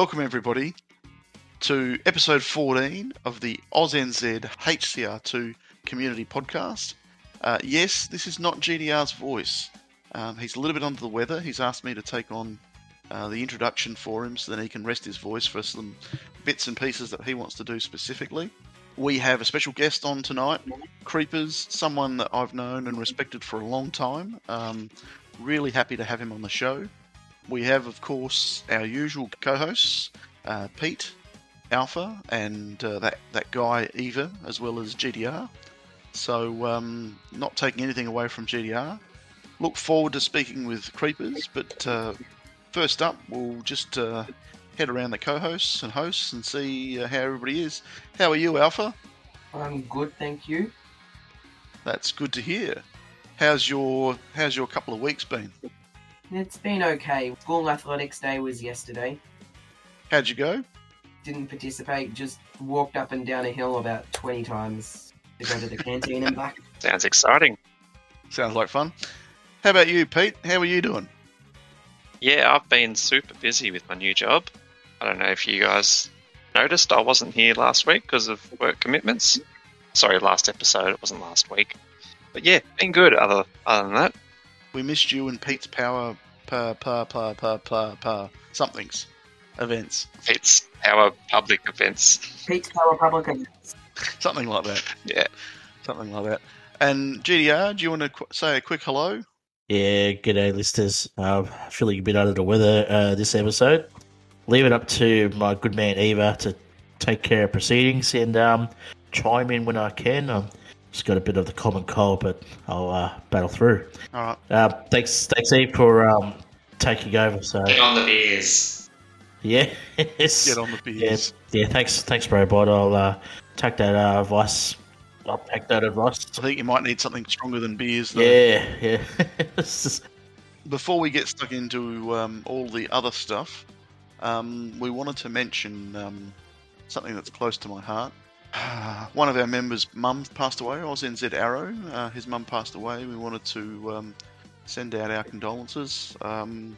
Welcome, everybody, to episode 14 of the AusNZ HCR2 Community Podcast. Uh, yes, this is not GDR's voice. Um, he's a little bit under the weather. He's asked me to take on uh, the introduction for him so that he can rest his voice for some bits and pieces that he wants to do specifically. We have a special guest on tonight, Creeperz, someone that I've known and respected for a long time. Um, really happy to have him on the show. We have, of course, our usual co-hosts, uh, Pete, Alpha, and uh, that that guy Eva, as well as GDR. So, um, not taking anything away from GDR. Look forward to speaking with Creeperz, but uh, first up, we'll just uh, head around the co-hosts and hosts and see uh, how everybody is. How are you, Alpha? I'm good, thank you. That's good to hear. How's your How's your couple of weeks been? It's been okay. School athletics day was yesterday. How'd you go? Didn't participate, just walked up and down a hill about 20 times to go to the canteen and back. Sounds exciting. Sounds like fun. How about you, Pete? How are you doing? Yeah, I've been super busy with my new job. I don't know if you guys noticed, I wasn't here last week because of work commitments. Sorry, last episode, it wasn't last week. But yeah, been good other, other than that. We missed you and Pete's power per per per per per per somethings events, Pete's power public events. Pete's Power Republican. something like that, Yeah. something like that. And GDR, do you want to qu- say a quick hello? Yeah, g'day, listeners. Um, feeling a bit under the weather uh, this episode. Leave it up to my good man Eva to take care of proceedings and um, chime in when I can. Um, just got a bit of the common cold, but I'll uh, battle through. All right. Uh, thanks, thanks Eve for um, taking over. So get on the beers. yeah, yes. Get on the beers. yeah. Thanks, thanks, bro. Bot. I'll uh, take that uh, advice. I'll take that advice. I think you might need something stronger than beers. Though. Yeah, yeah. Just- Before we get stuck into um, all the other stuff, um, we wanted to mention um, something that's close to my heart. One of our members' mum passed away. I was in Zorro. Uh, his mum passed away. We wanted to um, send out our condolences. Um,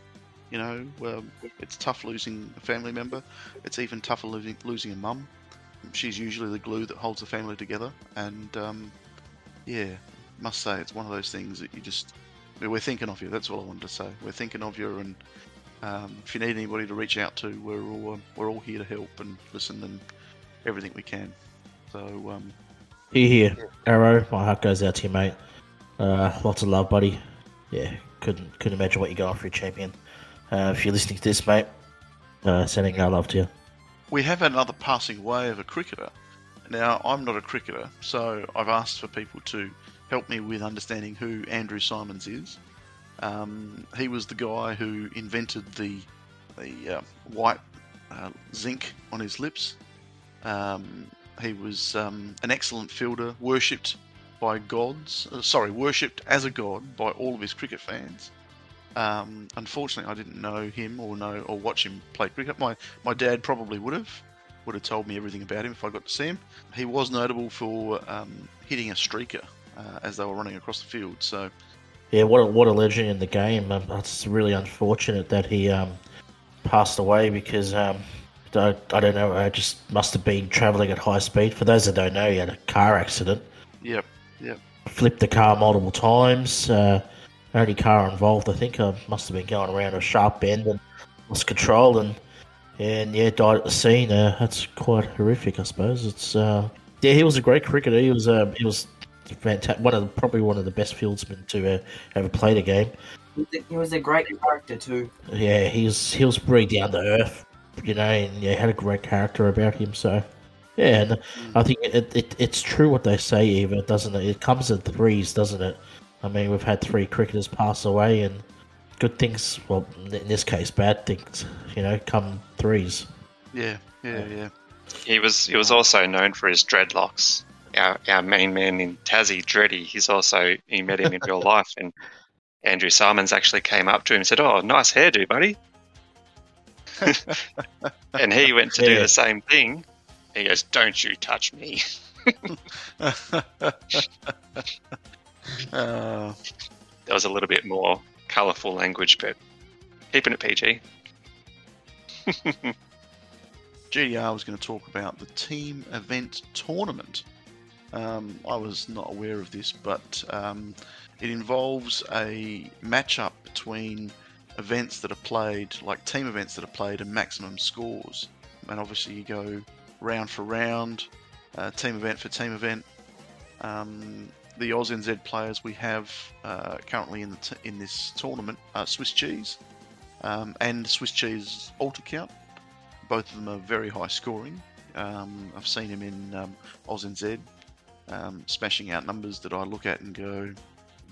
you know, um, it's tough losing a family member. It's even tougher losing, losing a mum. She's usually the glue that holds the family together. And um, yeah, must say it's one of those things that you just we're thinking of you. That's all I wanted to say. We're thinking of you, and um, if you need anybody to reach out to, we're all um, we're all here to help and listen and everything we can. So um, Here, here, Arrow. My heart goes out to you, mate. Uh, lots of love, buddy. Yeah, couldn't couldn't imagine what you're going for, champion. Uh, if you're listening to this, mate, uh, sending our love to you. we have another passing away of a cricketer. Now I'm not a cricketer, so I've asked for people to help me with understanding who Andrew Symonds is. Um, he was the guy who invented the the uh, white uh, zinc on his lips. Um, he was um, an excellent fielder, worshipped by gods. Uh, sorry, worshipped as a god by all of his cricket fans. Um, unfortunately, I didn't know him or know or watch him play cricket. My my dad probably would have would have told me everything about him if I got to see him. He was notable for um, hitting a streaker uh, as they were running across the field. So Yeah, what a, what a legend in the game. Um, it's really unfortunate that he um, passed away because um, I, I don't know. I just must have been travelling at high speed. For those that don't know, he had a car accident. yep, yep. flipped the car multiple times. Uh, only car involved, I think, I must have been going around a sharp bend and lost control and and yeah, died at the scene. Uh, that's quite horrific, I suppose. It's uh, yeah, he was a great cricketer. He was uh, he was fantastic. One of the, probably one of the best fieldsmen to uh, ever play the game. He was a great character too. Yeah, he was he was pretty down to earth, you know, and yeah, had a great character about him. So yeah, and I think it, it it's true what they say, Eva, doesn't it? It comes in threes, doesn't it? I mean, we've had three cricketers pass away, and good things, well, in this case, bad things, you know, come threes. Yeah, yeah, yeah. He was he was also known for his dreadlocks. Our, our main man in Tassie, Dreddy, he's also he met him in real life, and Andrew Symonds actually came up to him and said, "Oh, nice hairdo, buddy." and he went to do the same thing. He goes, "Don't you touch me." uh, There was a little bit more colourful language, but keeping it PG. GDR was going to talk about the team event tournament. Um, I was not aware of this, but um, it involves a matchup between events that are played, like team events that are played, and maximum scores. And obviously, you go round for round, uh, team event for team event. Um, the AusNZ players we have uh, currently in t- in this tournament are Swiss Cheese um, and Swiss Cheese Alter Count. Both of them are very high scoring. Um, I've seen him in um, AusNZ um, smashing out numbers that I look at and go,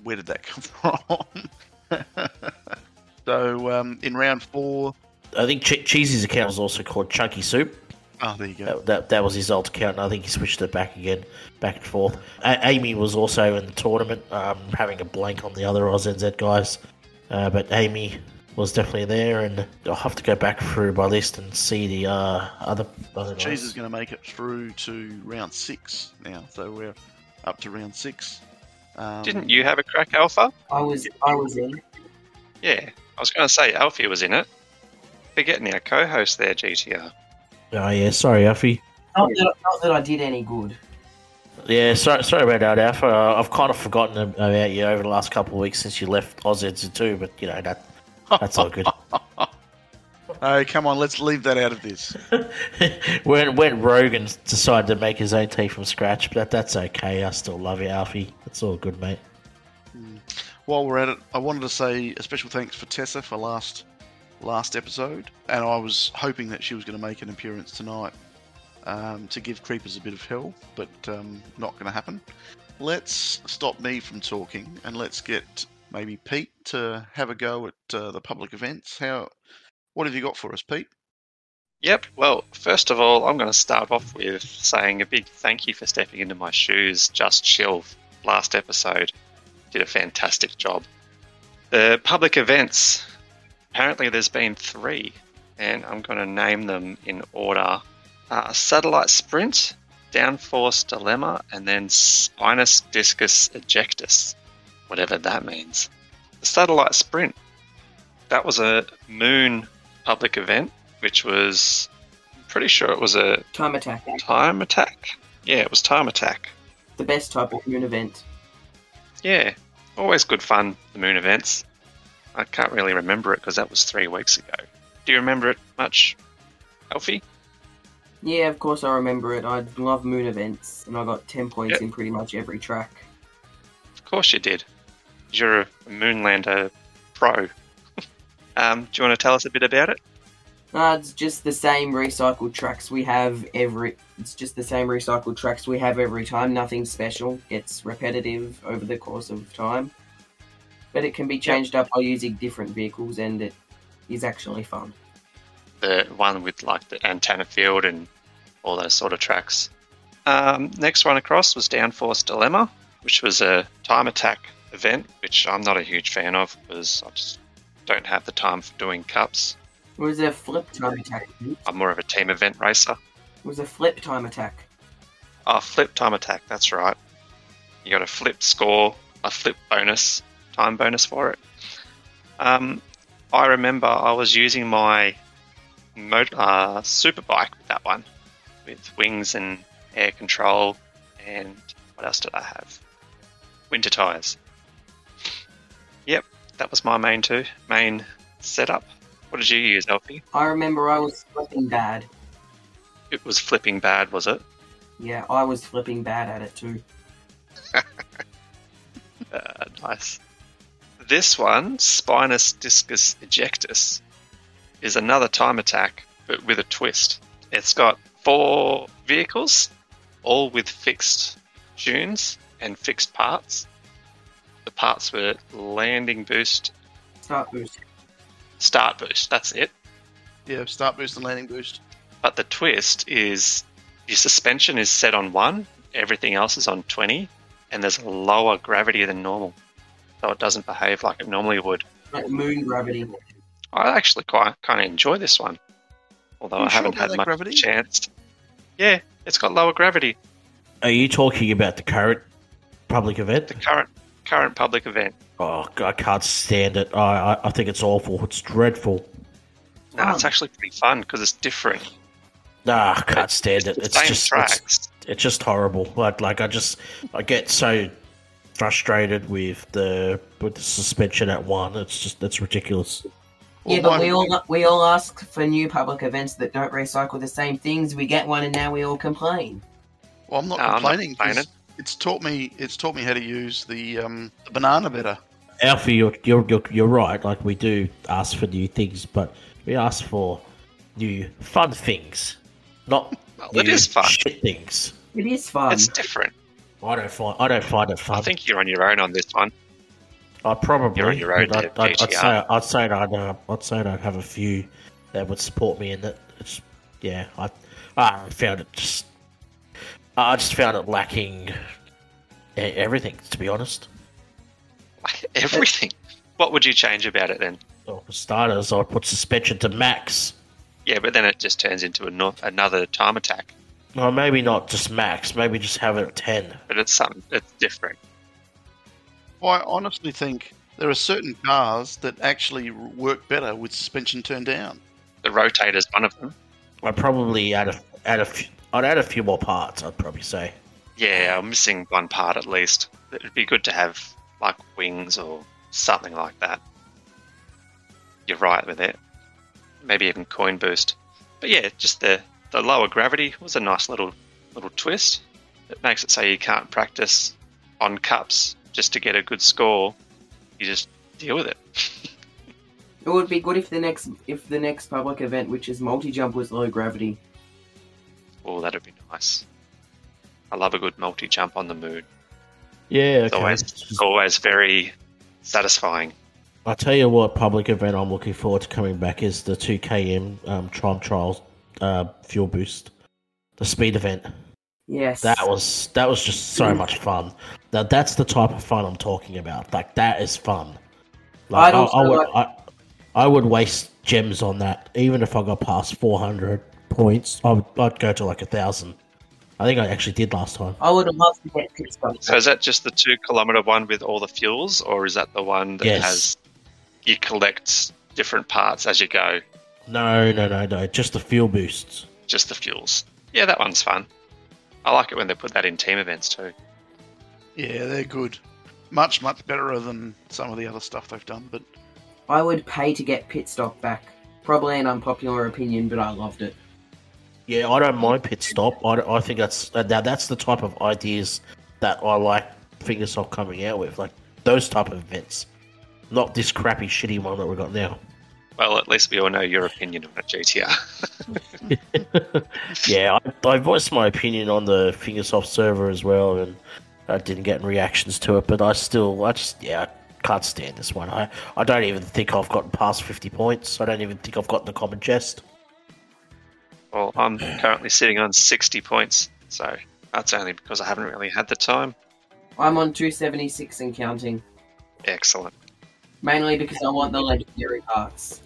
where did that come from? so um, in round four, I think Che- Cheesy's account was also called Chunky Soup. oh, there you go. That, that, that was his old account, and I think he switched it back again, back and forth. A- Amy was also in the tournament, um, having a blank on the other AusNZ guys. Uh, but Amy was definitely there, and I'll have to go back through my list and see the uh, other, other guys. Cheese is going to make it through to round six now, so we're up to round six. Um, Didn't you have a crack, Alpha? I was I was in. Yeah, I was going to say Alfie was in it. Forgetting our co-host there, GDR. Oh, yeah, sorry, Alfie. Not that, not that I did any good. Yeah, sorry, sorry about that, Alpha. Uh, I've kind of forgotten about you over the last couple of weeks since you left AusNZ too, but, you know, that that's all good. Oh, come on, let's leave that out of this. when when Rogan decided to make his own tea from scratch, but that, that's okay. I still love you, Alfie. It's all good, mate. While we're at it, I wanted to say a special thanks for Tessa for last last episode, and I was hoping that she was going to make an appearance tonight um, to give Creeperz a bit of hell, but um, not going to happen. Let's stop me from talking, and let's get maybe Pete to have a go at uh, the public events. How? What have you got for us, Pete? Yep. Well, first of all, I'm going to start off with saying a big thank you for stepping into my shoes. Just chill. Last episode did a fantastic job. The public events. Apparently, there's been three, and I'm going to name them in order: uh, satellite sprint, downforce dilemma, and then spinous discus ejectus, whatever that means. The satellite sprint. That was a moon public event, which was I'm pretty sure it was a Time attack. time attack. Yeah, it was time attack. The best type of moon event. Yeah, always good fun. The moon events. I can't really remember it because that was three weeks ago. Do you remember it much, Alfie? Yeah, of course I remember it. I love moon events, and I got ten points Yep. in pretty much every track. Of course you did. You're a Moonlander pro. um, do you want to tell us a bit about it? Uh, it's just the same recycled tracks we have every. It's just the same recycled tracks we have every time. Nothing special. It's repetitive over the course of time, but it can be changed up by using different vehicles, and it is actually fun. the one with like the antenna field and all those sort of tracks. Um, next one across was Downforce Dilemma, which was a time attack event, which I'm not a huge fan of because I just don't have the time for doing cups. It was a flip time attack. I'm more of a team event racer. It was a flip time attack. Oh, flip time attack, that's right. You got a flip score, a flip bonus, time bonus for it. Um, I remember I was using my motor, uh, super bike with that one, with wings and air control, and what else did I have? Winter tires. Yep, that was my main two main setup. What did you use, Elfie? I remember I was flipping bad. It was flipping bad, was it? Yeah, I was flipping bad at it too. Uh, nice. This one, Spinous Discus Ejectus, is another time attack, but with a twist. It's got four vehicles, all with fixed tunes and fixed parts. The parts were landing boost, Start boost. Start boost, that's it. Yeah, start boost and landing boost. But the twist is your suspension is set on one, everything else is on 20, and there's a lower gravity than normal. So it doesn't behave like it normally would. Like moon gravity. I actually quite kind of enjoy this one, although You I haven't about had that much gravity? chance. Yeah, it's got lower gravity. Are you talking about the current public event? The current current public event. Oh, I can't stand it. I, I, I think it's awful. It's dreadful. No, it's Oh. actually pretty fun because it's different. Nah, I can't stand it. the It's just it's, it's just horrible. Like, like I just I get so frustrated with the with the suspension at one. It's just it's ridiculous. yeah, but we all we all ask for new public events that don't recycle the same things. We get one, and now we all complain. Well, I'm not No, I'm not complaining. It's taught me. It's taught me how to use the um, the banana better. Alfie, you're, you're you're you're right. Like we do ask for new things, but we ask for new fun things, not Well, new it is fun. shit things. It is fun. It's different. I don't find I don't find it fun. I think you're on your own on this one. I'd probably. You're on your own, I'd, I'd, I'd say I'd say I'd, uh, I'd say I'd have a few that would support me in that. It's yeah. I I found it just. I just found it lacking e- everything. To be honest, Like everything. What would you change about it then? well, for starters, I'd put suspension to max. Yeah, but then it just turns into a no- another time attack. Or maybe not just max. Maybe just have it at ten. But it's something. It's different. Well, I honestly think there are certain cars that actually work better with suspension turned down. The rotator's one of them. I'd probably add a add a few, I'd add a few more parts. I'd probably say. Yeah, I'm missing one part at least. It'd be good to have like wings or something like that. You're right with it. Maybe even coin boost. But yeah, just the the lower gravity was a nice little little twist. It makes it so you can't practice on cups just to get a good score. You just deal with it. It would be good if the next if the next public event, which is multi jump, was low gravity. Oh, that'd be nice. I love a good multi jump on the moon. Yeah. It's Okay. always it's always very satisfying. I'll tell you what public event I'm looking forward to coming back is the 2KM um, Time Trials uh, Fuel Boost, the speed event. Yes. That was that was just so much fun. Now that's the type of fun I'm talking about. Like that is fun. Like I'd I, I would like- I, I would waste gems on that. Even if I got past 400 points, I would, I'd go to like a thousand. I think I actually did last time. I would love to get pit stop. So is that just the two kilometer one with all the fuels, or is that the one that Yes. has you collect different parts as you go? No, no, no, no. Just the fuel boosts. Just the fuels. Yeah, that one's fun. I like it when they put that in team events too. Yeah, they're good. Much, much better than some of the other stuff they've done. But I would pay to get pit stop back. Probably an unpopular opinion, but I loved it. Yeah, I don't mind pit stop. I, I think that's now that's the type of ideas that I like Fingersoft coming out with, like those type of events, not this crappy, shitty one that we got now. Well, at least we all know your opinion on it, GDR. yeah, I, I voiced my opinion on the Fingersoft server as well, and I didn't get reactions to it. But I still, I just, yeah, I can't stand this one. I, I don't even think I've gotten past fifty points. I don't even think I've gotten the common chest. Well, I'm currently sitting on 60 points, so that's only because I haven't really had the time. I'm on 276 and counting. Excellent. Mainly because I want the legendary parts.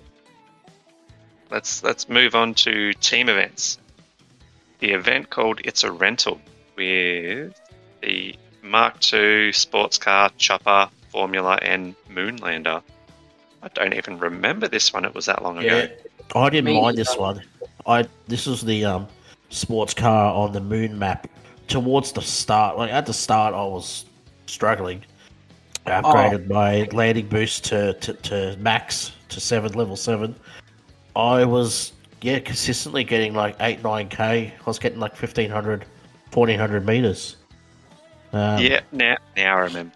Let's let's move on to team events. The event called It's a Rental with the Mark II sports car, chopper, Formula, and Moonlander. I don't even remember this one. It was that long ago. I didn't Me mind neither. this one. I this was the um, sports car on the moon map. Towards the start, like at the start, I was struggling. I upgraded my landing boost to, to, to max to seven, level seven. I was yeah consistently getting like eight nine k. I was getting like 1500, 1400 meters. Um, Yeah, now now I remember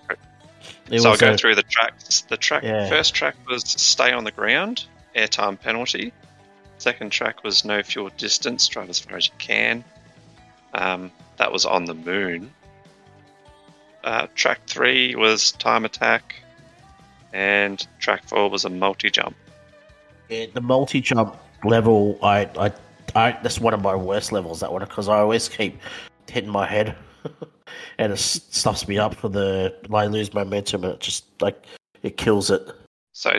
it. so I'll go a- through the tracks. The track Yeah. first track was stay on the ground, airtime penalty. Second track was no fuel distance, drive as far as you can. Um, that was on the moon. Uh, track three was time attack, and track four was a multi jump. Yeah, the multi jump level, I, I, I, that's one of my worst levels. That one because I always keep hitting my head, and it stuffs me up for the. I lose momentum, and it just like it kills it. So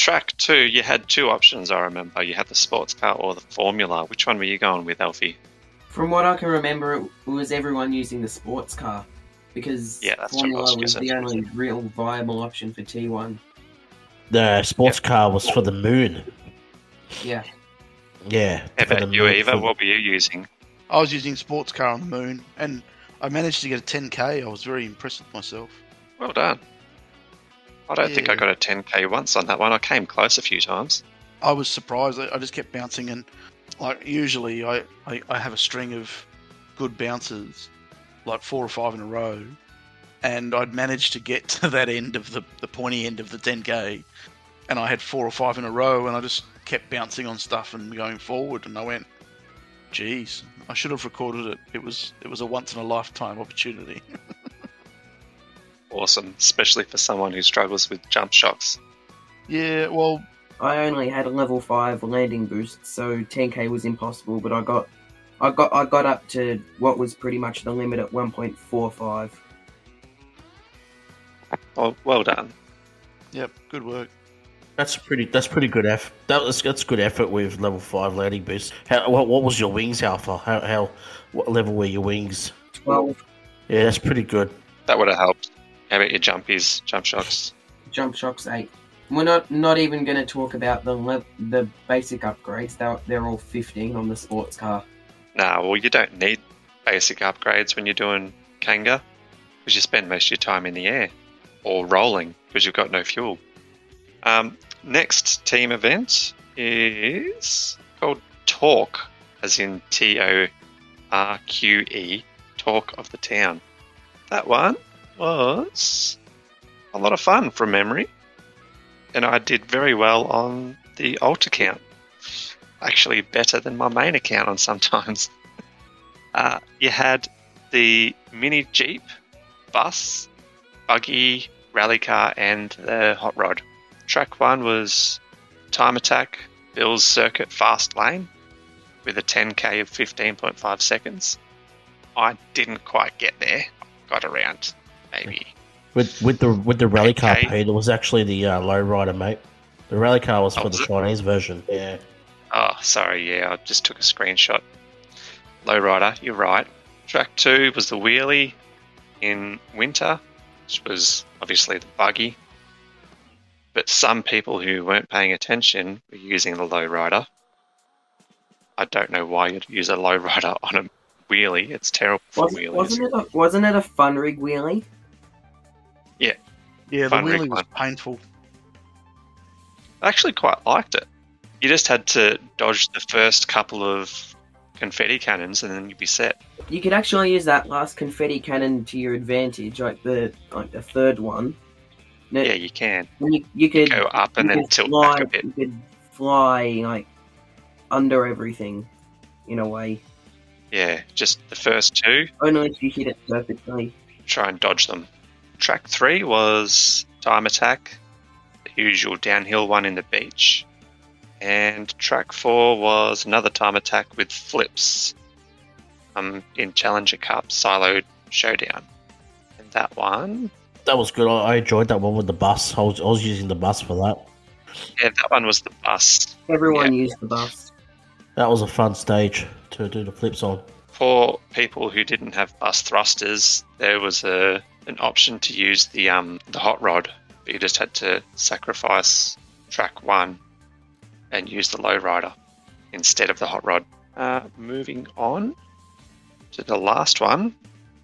track two, you had two options. I remember you had the sports car or the Formula. Which one were you going with, Alfie? From what I can remember, it was everyone using the sports car because Yeah, that's Formula was was the only real viable option for T1. The sports car was for the moon. Yeah, Yeah. How for about the you, moon- Eva? for- What were you using? I was using sports car on the moon, and I managed to get a 10k. I was very impressed with myself. Well done. I don't think I got a 10k once on that one. I came close a few times. I was surprised. I I just kept bouncing, and like usually, I, I, I have a string of good bounces, like four or five in a row, and I'd managed to get to that end of the the pointy end of the 10k, and I had four or five in a row, and I just kept bouncing on stuff and going forward, and I went, "Geez, I should have recorded it. It was it was a once in a lifetime opportunity." Awesome, especially for someone who struggles with jump shocks. yeah, well, I only had a level five landing boost, so 10k was impossible. But I got, I got, I got up to what was pretty much the limit at 1.45. Well, well done. yep, good work. That's pretty. That's pretty good effort. That was that's good effort with level five landing boost. How, what, what was your wings alpha? How how what level were your wings? 12 Yeah, that's pretty good. That would have helped. How about your jumpies, jump shocks? jump shocks eight. We're not not even going to talk about the le- the basic upgrades. They're they're all 15 on the sports car. Nah, well, you don't need basic upgrades when you're doing Kanga because you spend most of your time in the air or rolling because you've got no fuel. Um, next team event is called Torque, as in T O R Q E, Torque of the Town. That one was a lot of fun from memory, and I did very well on the alt account actually better than my main account on sometimes. Uh, you had the mini Jeep, bus, buggy, rally car, and the hot rod. Track one was Time Attack, Bill's Circuit Fast Lane with a 10k of 15.5 seconds. I didn't quite get there. Got around maybe. With with the with the rally car, Okay. Pete, it was actually the uh, low rider, mate. The rally car was Oh, for was the it? Chinese version. Yeah. Oh, sorry, yeah, I just took a screenshot. Lowrider, you're right. Track two was the wheelie in winter, which was obviously the buggy. But some people who weren't paying attention were using the lowrider. I don't know why you'd use a lowrider on a wheelie. It's terrible for Wasn't, wheelies. wasn't it? A, wasn't it a fun rig wheelie? Yeah, the Fun rig wheelie was painful. I actually quite liked it. You just had to dodge the first couple of confetti cannons and then you'd be set. You could actually use that last confetti cannon to your advantage, like the like the third one. No, Yeah, you can. you, you could Go up and then tilt fly, back a bit. You could fly like under everything, in a way. Yeah, just the first two, Only if you hit it perfectly. try and dodge them. Track three was Time Attack, the usual downhill one in the beach. And track four was another Time Attack with flips um, in Challenger Cup Silo Showdown. And that one, That was good. I, I enjoyed that one with the bus. I was, I was using the bus for that. yeah, that one was the bus. Everyone used the bus. That was a fun stage to do the flips on. For people who didn't have bus thrusters, there was a an option to use the um the hot rod, but you just had to sacrifice track one and use the low rider instead of the hot rod. Uh, moving on to the last one,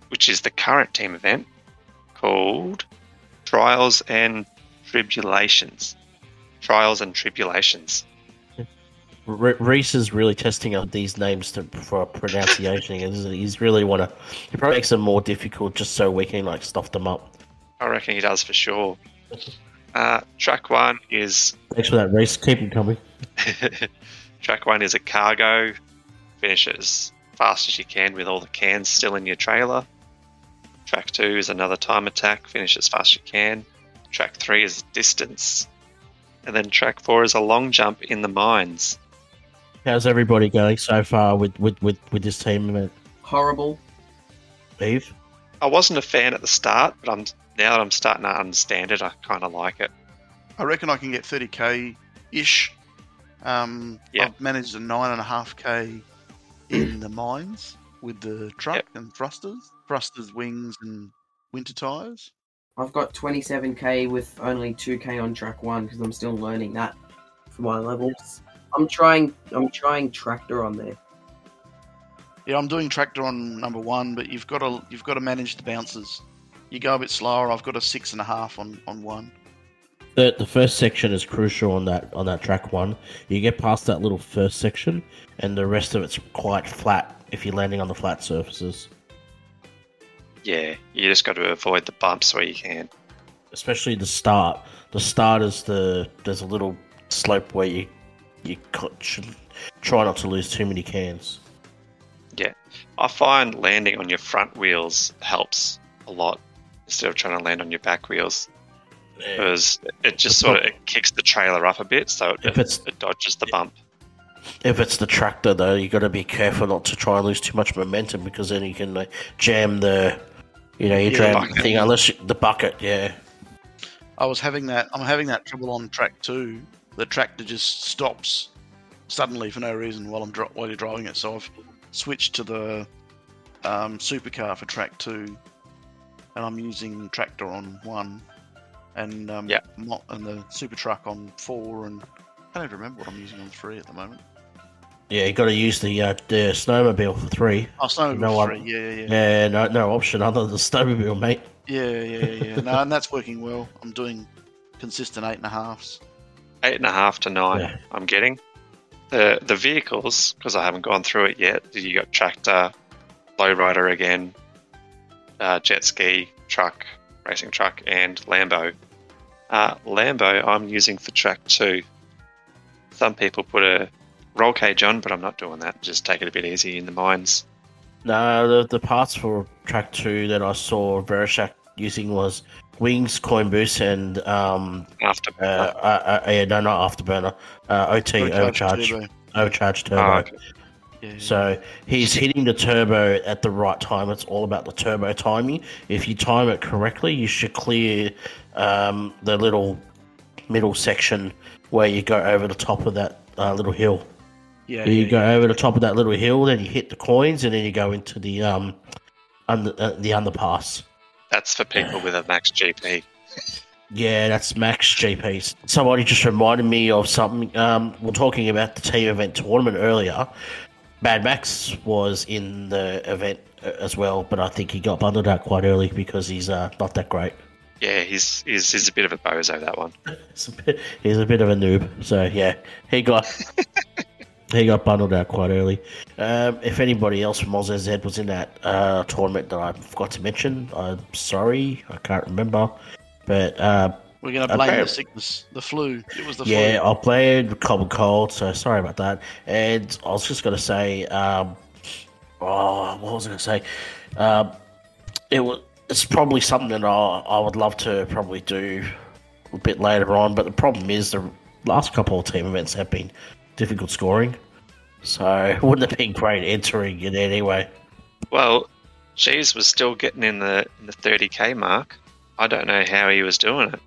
which is the current team event called Trials and Tribulations. Trials and Tribulations. Reese is really testing out these names to, for pronunciation. He's really want to. He probably makes them more difficult just so we can like stuff them up. I reckon he does for sure. Uh, track one is Thanks for that, Reese. Keep them coming. track one is a cargo. Finish it as fast as you can with all the cans still in your trailer. Track two is another time attack. Finish as fast as you can. Track three is distance. And then track four is a long jump in the mines. How's everybody going so far with with with, with this team event? Horrible. Eve? I wasn't a fan at the start, but I'm now that I'm starting to understand it, I kind of like it. I reckon I can get 30k ish. Um, Yeah. I've managed a nine and a half k in the mines with the truck and thrusters, thrusters, wings, and winter tires. I've got 27k with only 2k on track one because I'm still learning that for my levels. I'm trying. I'm trying tractor on there. Yeah, I'm doing tractor on number one, but you've got to you've got to manage the bounces. You go a bit slower. I've got a six and a half on on one. The, the first section is crucial on that on that track one. You get past that little first section, and the rest of it's quite flat if you're landing on the flat surfaces. Yeah, you just got to avoid the bumps where you can. Especially the start. The start is the there's a little slope where you you co- should try not to lose too many cans. Yeah, I find landing on your front wheels helps a lot instead of trying to land on your back wheels because it just The sort of it kicks the trailer up a bit, so it, If it's it dodges the bump. if it's the tractor though, you got to be careful not to try and lose too much momentum because then you can like, jam the, you know, you Yeah, jam the thing unless you, the bucket. Yeah, I was having that. I'm having that trouble on track two. The tractor just stops suddenly for no reason while I'm dri- while you're driving it. So I've switched to the um, supercar for track two, and I'm using tractor on one, and um, Yeah. mo- and the super truck on four, and I don't even remember what I'm using on three at the moment. yeah, you got to use the uh, the snowmobile for three. Oh, snowmobile No, three. I'm- Yeah, yeah, yeah. Yeah, no, no option other than the snowmobile, mate. Yeah, yeah, yeah, yeah. no, and that's working well. I'm doing consistent eight and a halves. Eight and a half to nine. Yeah. I'm getting the the vehicles because I haven't gone through it yet. You got tractor, lowrider again, uh, jet ski, truck, racing truck, and Lambo. Uh, Lambo, I'm using for track two. Some people put a roll cage on, but I'm not doing that. Just take it a bit easy in the mines. No, the the parts for track two that I saw Verishak using was wings, coin boost, and um, After uh, uh, uh, yeah, no, not afterburner, uh, OT, overcharge, turbo. overcharge turbo. Oh, okay. Yeah, yeah. So he's hitting the turbo at the right time. It's all about the turbo timing. If you time it correctly, you should clear um, the little middle section where you go over the top of that uh, little hill. yeah, you yeah, go over the top of that little hill, then you hit the coins, and then you go into the um, under, uh, the underpass. That's for people with a max GP. Yeah, that's max GPs. Somebody just reminded me of something. Um, we're talking about the team event tournament earlier. Mad Max was in the event uh, as well, but I think he got bundled out quite early because he's uh, not that great. Yeah, he's, he's he's a bit of a bozo that one. He's a bit, he's a bit of a noob. So yeah, he got he got bundled out quite early. Um, if anybody else from OzZ was in that uh, tournament that I forgot to mention, I'm sorry, I can't remember. But uh, We're going to blame Okay. the sickness, the flu. It was the yeah, flu. I played common cold, so sorry about that. And I was just gonna say, um, oh, what was I gonna say? Um, it was. It's probably something that I, I would love to probably do a bit later on, but the problem is the last couple of team events have been difficult scoring, so wouldn't have been great entering it anyway. Well, Cheese was still getting in the in the 30k mark. I don't know how he was doing it.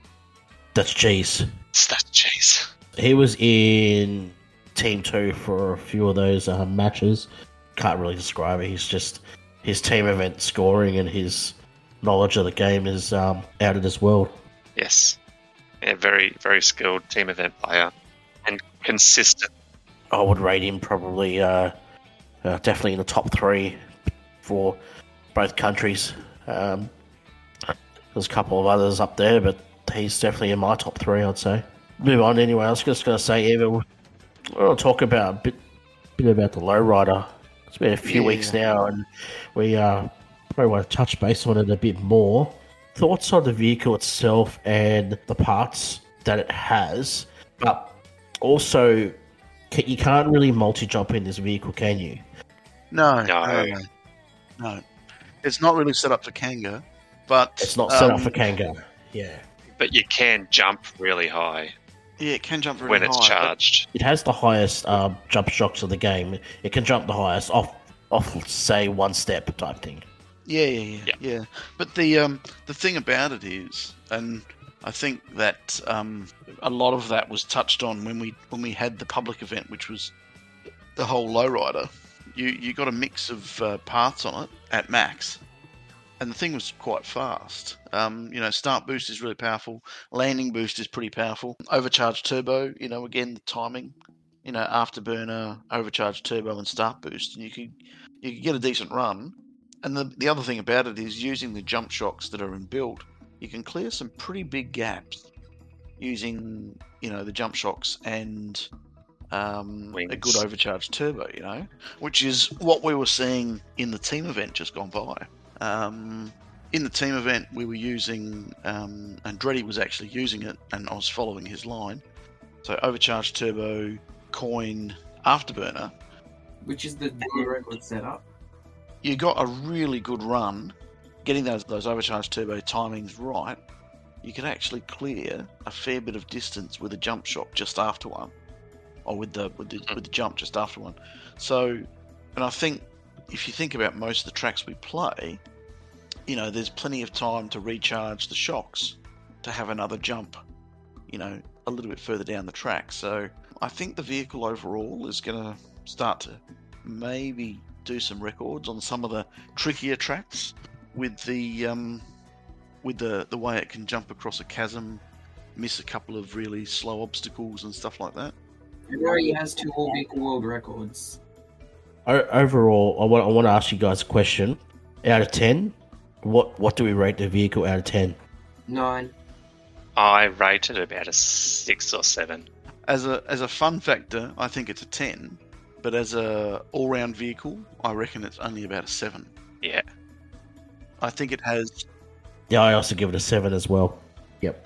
That's cheese. It's that Cheese. He was in Team Two for a few of those uh, matches. Can't really describe it. He's just his team event scoring and his knowledge of the game is um, out of this world. Yes, yeah, very very skilled team event player and consistent. I would rate him probably uh, uh, definitely in the top three for both countries. Um, there's a couple of others up there, but he's definitely in my top three, I'd say. Move on anyway. I was just going to say, Eva, we'll talk about a bit, bit about the lowrider. It's been a few Yeah. weeks now, and we uh, probably want to touch base on it a bit more. Thoughts on the vehicle itself and the parts that it has, but also you can't really multi jump in this vehicle, can you? No, No. no, no, no. It's not really set up for Kanga, but It's not set up um, for Kanga. Yeah, But you can jump really high Yeah, it can jump really when it's high, but- charged. it has the highest uh, jump shocks of the game. It can jump the highest off, off say one step type thing. Yeah, yeah, yeah, Yeah. yeah. But the um, the thing about it is, and I think that um, a lot of that was touched on when we when we had the public event, which was the whole lowrider. You you got a mix of uh, parts on it at max, and the thing was quite fast. Um, you know, start boost is really powerful. Landing boost is pretty powerful. Overcharge turbo, you know, again the timing you know, afterburner, overcharge turbo, and start boost, and you could you could get a decent run. And the the other thing about it is using the jump shocks that are inbuilt, you can clear some pretty big gaps using you know the jump shocks and um, a good overcharged turbo. You know, which is what we were seeing in the team event just gone by. Um, in the team event, we were using, um, Andretti was actually using it, and I was following his line. So overcharged turbo, coin, afterburner. which is the setup. You got a really good run, getting those those overcharged turbo timings right. You can actually clear a fair bit of distance with a jump shot just after one, or with the with the hmm. with the jump just after one. So, and I think if you think about most of the tracks we play, you know, there's plenty of time to recharge the shocks to have another jump, you know, a little bit further down the track. So I think the vehicle overall is going to start to maybe do some records on some of the trickier tracks with the um, with the the way it can jump across a chasm, miss a couple of really slow obstacles and stuff like that. It already has two all vehicle world records. O- overall, I want, I want to ask you guys a question. Out of 10, what, what do we rate the vehicle out of 10? Nine. I rated about a six or seven. As a as a fun factor, I think it's a ten, but as a all round vehicle, I reckon it's only about a seven. Yeah. I think it has Yeah, I also give it a 7 as well. Yep.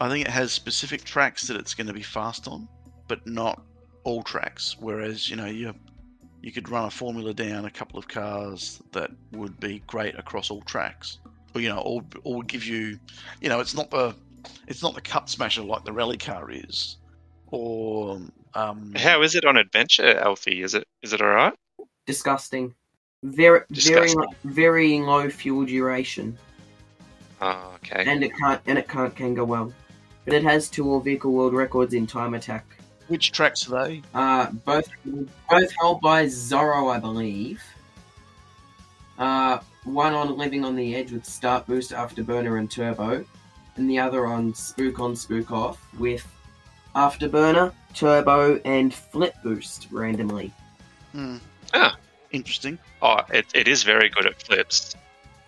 I think it has specific tracks that it's going to be fast on, but not all tracks. Whereas you know you you could run a formula down a couple of cars that would be great across all tracks, or you know, or or give you, you know, it's not the it's not the cup smasher like the rally car is, or um, How is it on adventure, Alfie? Is it is it all right? Disgusting. Very, Disgusting. very, very low fuel duration, Oh, okay. and it can't, and it can't can go well. But it has two all vehicle world records in time attack. which tracks are they? Uh, both, both held by Zorro, I believe. Uh, one on Living on the Edge with Start Boost, Afterburner, and Turbo, and the other on Spook on Spook Off with Afterburner, Turbo, and Flip Boost randomly. Hmm. Ah. Interesting. Oh, it, it is very good at flips.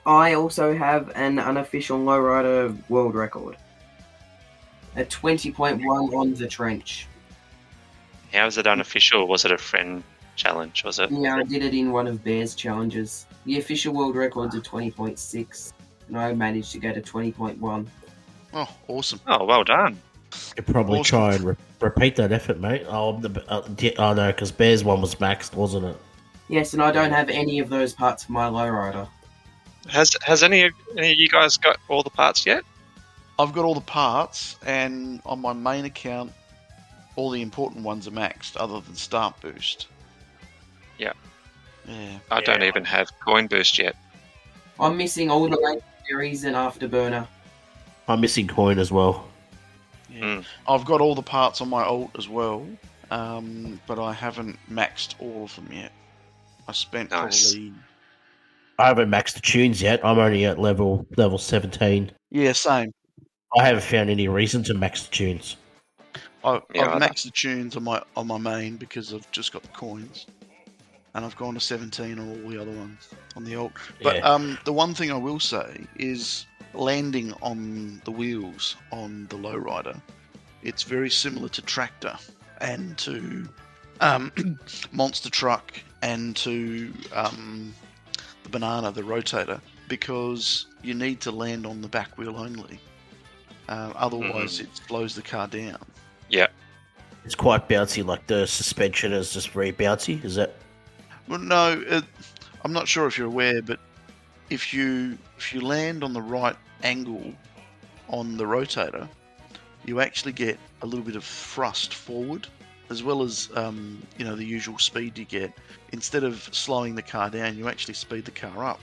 I also have an unofficial lowrider world record. A 20.1 on the trench. How is it unofficial? Was it a friend challenge? Was it? Yeah, I did it in one of Bear's challenges. The official world record's a 20.6, and I managed to get a 20.1. Oh, awesome. Oh, well done. You probably Awesome. try and re- repeat that effort, mate. Oh, the, uh, di- oh no, because Bears one was maxed, wasn't it? Yes, and I don't have any of those parts for my lowrider. Has has any of, any of you guys got all the parts yet? I've got all the parts, and on my main account, all the important ones are maxed, other than Start Boost. Yeah. Yeah. I don't Yeah. even have coin boost yet. I'm missing all the legendaries and afterburner. I'm missing coin as well. yeah. Mm. I've got all the parts on my alt as well, um, but I haven't maxed all of them yet. I spent Nice. probably I haven't maxed the tunes yet. I'm only at level level 17. yeah, same. I haven't found any reason to max the tunes. I, Yeah, I've I- maxed the tunes on my on my main because I've just got the coins, and I've gone to 17 on all the other ones on the alt. But Yeah. um, the one thing I will say is landing on the wheels on the lowrider. It's very similar to tractor and to um, monster truck and to um, the banana, the rotator, because you need to land on the back wheel only. Uh, otherwise, it slows the car down. Yeah, it's quite bouncy, like the suspension is just very bouncy. Is that? Well, no, it, I'm not sure if you're aware, but if you if you land on the right angle on the rotator, you actually get a little bit of thrust forward, as well as um, you know the usual speed you get. Instead of slowing the car down, you actually speed the car up.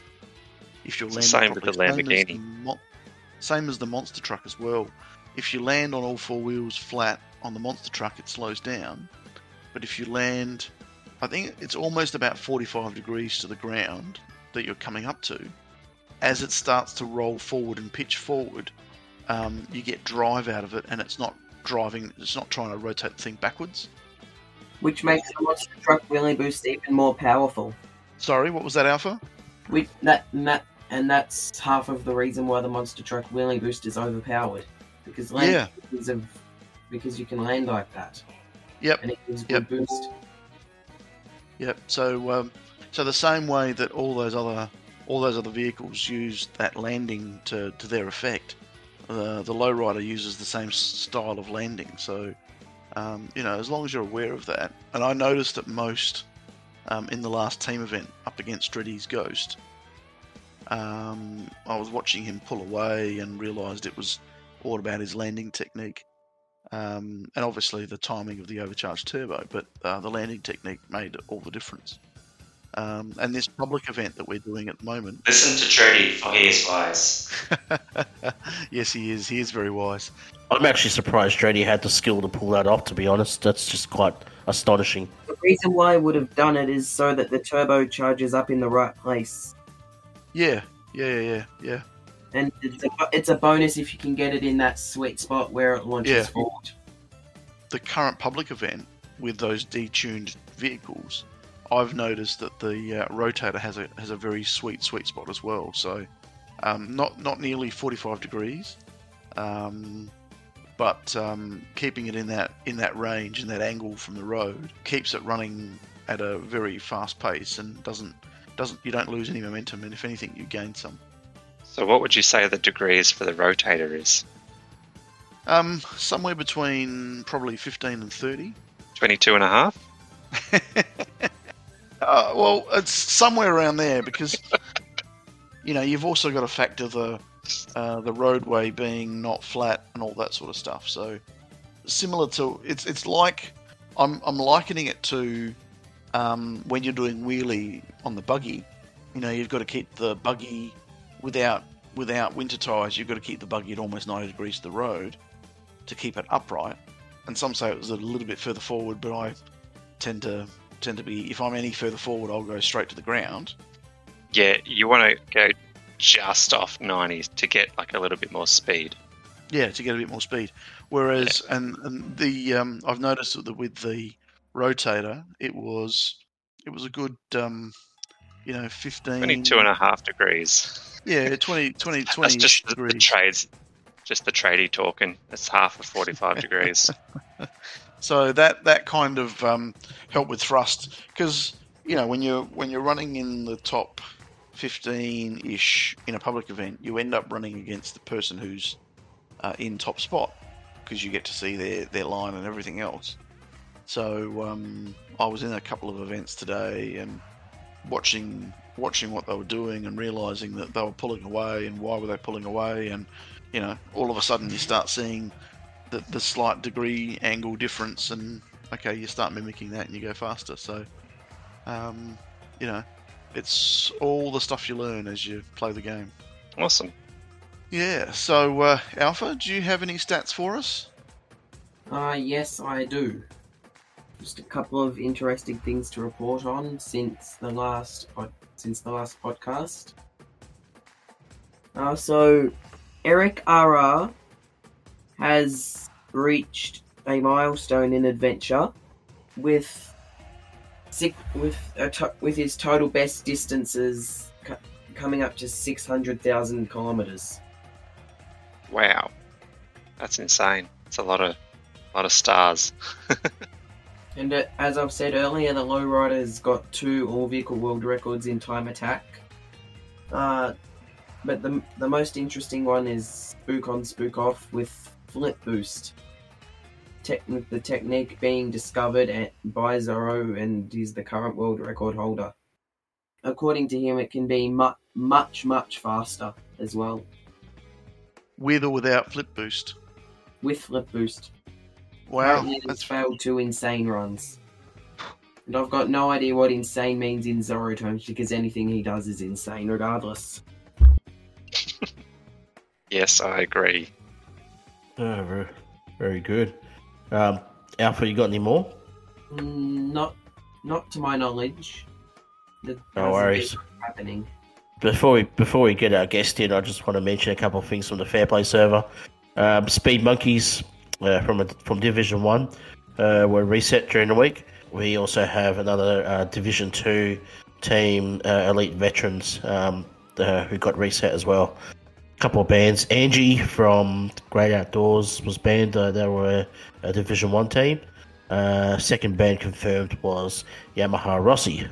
If you're the same with the properly. Same as Lamborghini. mo- Same as the monster truck as well. If you land on all four wheels flat on the monster truck, it slows down. But if you land I think it's almost about 45 degrees to the ground that you're coming up to. As it starts to roll forward and pitch forward, um, you get drive out of it, and it's not driving. It's not trying to rotate the thing backwards. which makes the monster truck wheelie boost even more powerful. Sorry, what was that, Alpha? We, that, and that and that's half of the reason why the monster truck wheelie boost is overpowered because land Yeah. because of because you can land like that Yep. and it gives good Yep. boost. Yep. So, um, so the same way that all those other all those other vehicles use that landing to, to their effect, uh, the lowrider uses the same style of landing. So, um, you know, as long as you're aware of that, and I noticed that most um, in the last team event up against Dreddy's Ghost, um, I was watching him pull away and realised it was all about his landing technique. Um, and obviously the timing of the overcharged turbo, but uh, the landing technique made all the difference. Um, and this public event that we're doing at the moment, Listen to Trudy, for he is wise. yes, he is. He is very wise. I'm actually surprised Dreddy had the skill to pull that off. To be honest, that's just quite astonishing. The reason why I would have done it is so that the turbo charges up in the right place, Yeah, yeah, yeah, yeah, yeah. and it's a, it's a bonus if you can get it in that sweet spot where it launches Yeah. forward. The current public event with those detuned vehicles, I've noticed that the uh, rotator has a has a very sweet sweet spot as well. So, um, not not nearly 45 degrees, um, but um, keeping it in that in that range in that angle from the road keeps it running at a very fast pace and doesn't doesn't you don't lose any momentum and if anything you gain some. So, what would you say the degrees for the rotator is? Um, somewhere between probably 15 and 30. 22 and a half? Uh, well, it's somewhere around there because you know you've also got to factor the uh, the roadway being not flat and all that sort of stuff. So similar to it's it's like I'm I'm likening it to um, when you're doing wheelie on the buggy. You know you've got to keep the buggy without without winter tires. You've got to keep the buggy at almost 90 degrees to the road to keep it upright. And some say it was a little bit further forward, but I tend to tend to be if I'm any further forward, I'll go straight to the ground. Yeah, you want to go just off 90 to get like a little bit more speed. Yeah, to get a bit more speed. Whereas, and, and the um, I've noticed that with the rotator, it was it was a good um, you know 15 22 and a half degrees. yeah 20 20 That's 20 just the, the trades. Just the tradie talking. It's half of 45 degrees. So that that kind of um, helped with thrust because you know when you're when you're running in the top 15 ish in a public event, you end up running against the person who's uh, in top spot because you get to see their their line and everything else. So um, I was in a couple of events today and watching watching what they were doing and realizing that they were pulling away and why were they pulling away and you know all of a sudden you start seeing the, the slight degree angle difference and okay you start mimicking that and you go faster so um, you know it's all the stuff you learn as you play the game awesome. yeah so uh, alpha do you have any stats for us Uh, yes, I do. Just a couple of interesting things to report on since the last pod- since the last podcast. Uh, so Eric RR has reached a milestone in adventure with six, with with his total best distances co- coming up to six hundred thousand kilometers. Wow. That's insane. It's a lot of lot of stars. And uh, as I've said earlier, the lowrider's got two all vehicle world records in time attack. Uh, but the the most interesting one is spook on, spook off with flip boost. Tech, the technique being discovered at, by Zorro and is the current world record holder. According to him, it can be mu- much, much faster as well with or without flip boost with flip boost. wow Apparently that's failed two insane runs. And I've got no idea what insane means in Zorro terms because anything he does is insane regardless. Yes, I agree. Oh, very, very good. Um, Alpha, you got any more? Mm, not not to my knowledge. That No worries. happening. Before we before we get our guest in, I just want to mention a couple of things from the Fair Play server. Um, Speed Monkeys uh, from a, from Division One uh, were reset during the week. we also have another uh, Division Two team, uh, Elite Veterans, um, uh, who got reset as well. Couple of bands. Angie from Great Outdoors was banned. Uh, they were a Division One team. Uh, second band confirmed was Yamaha Rossi,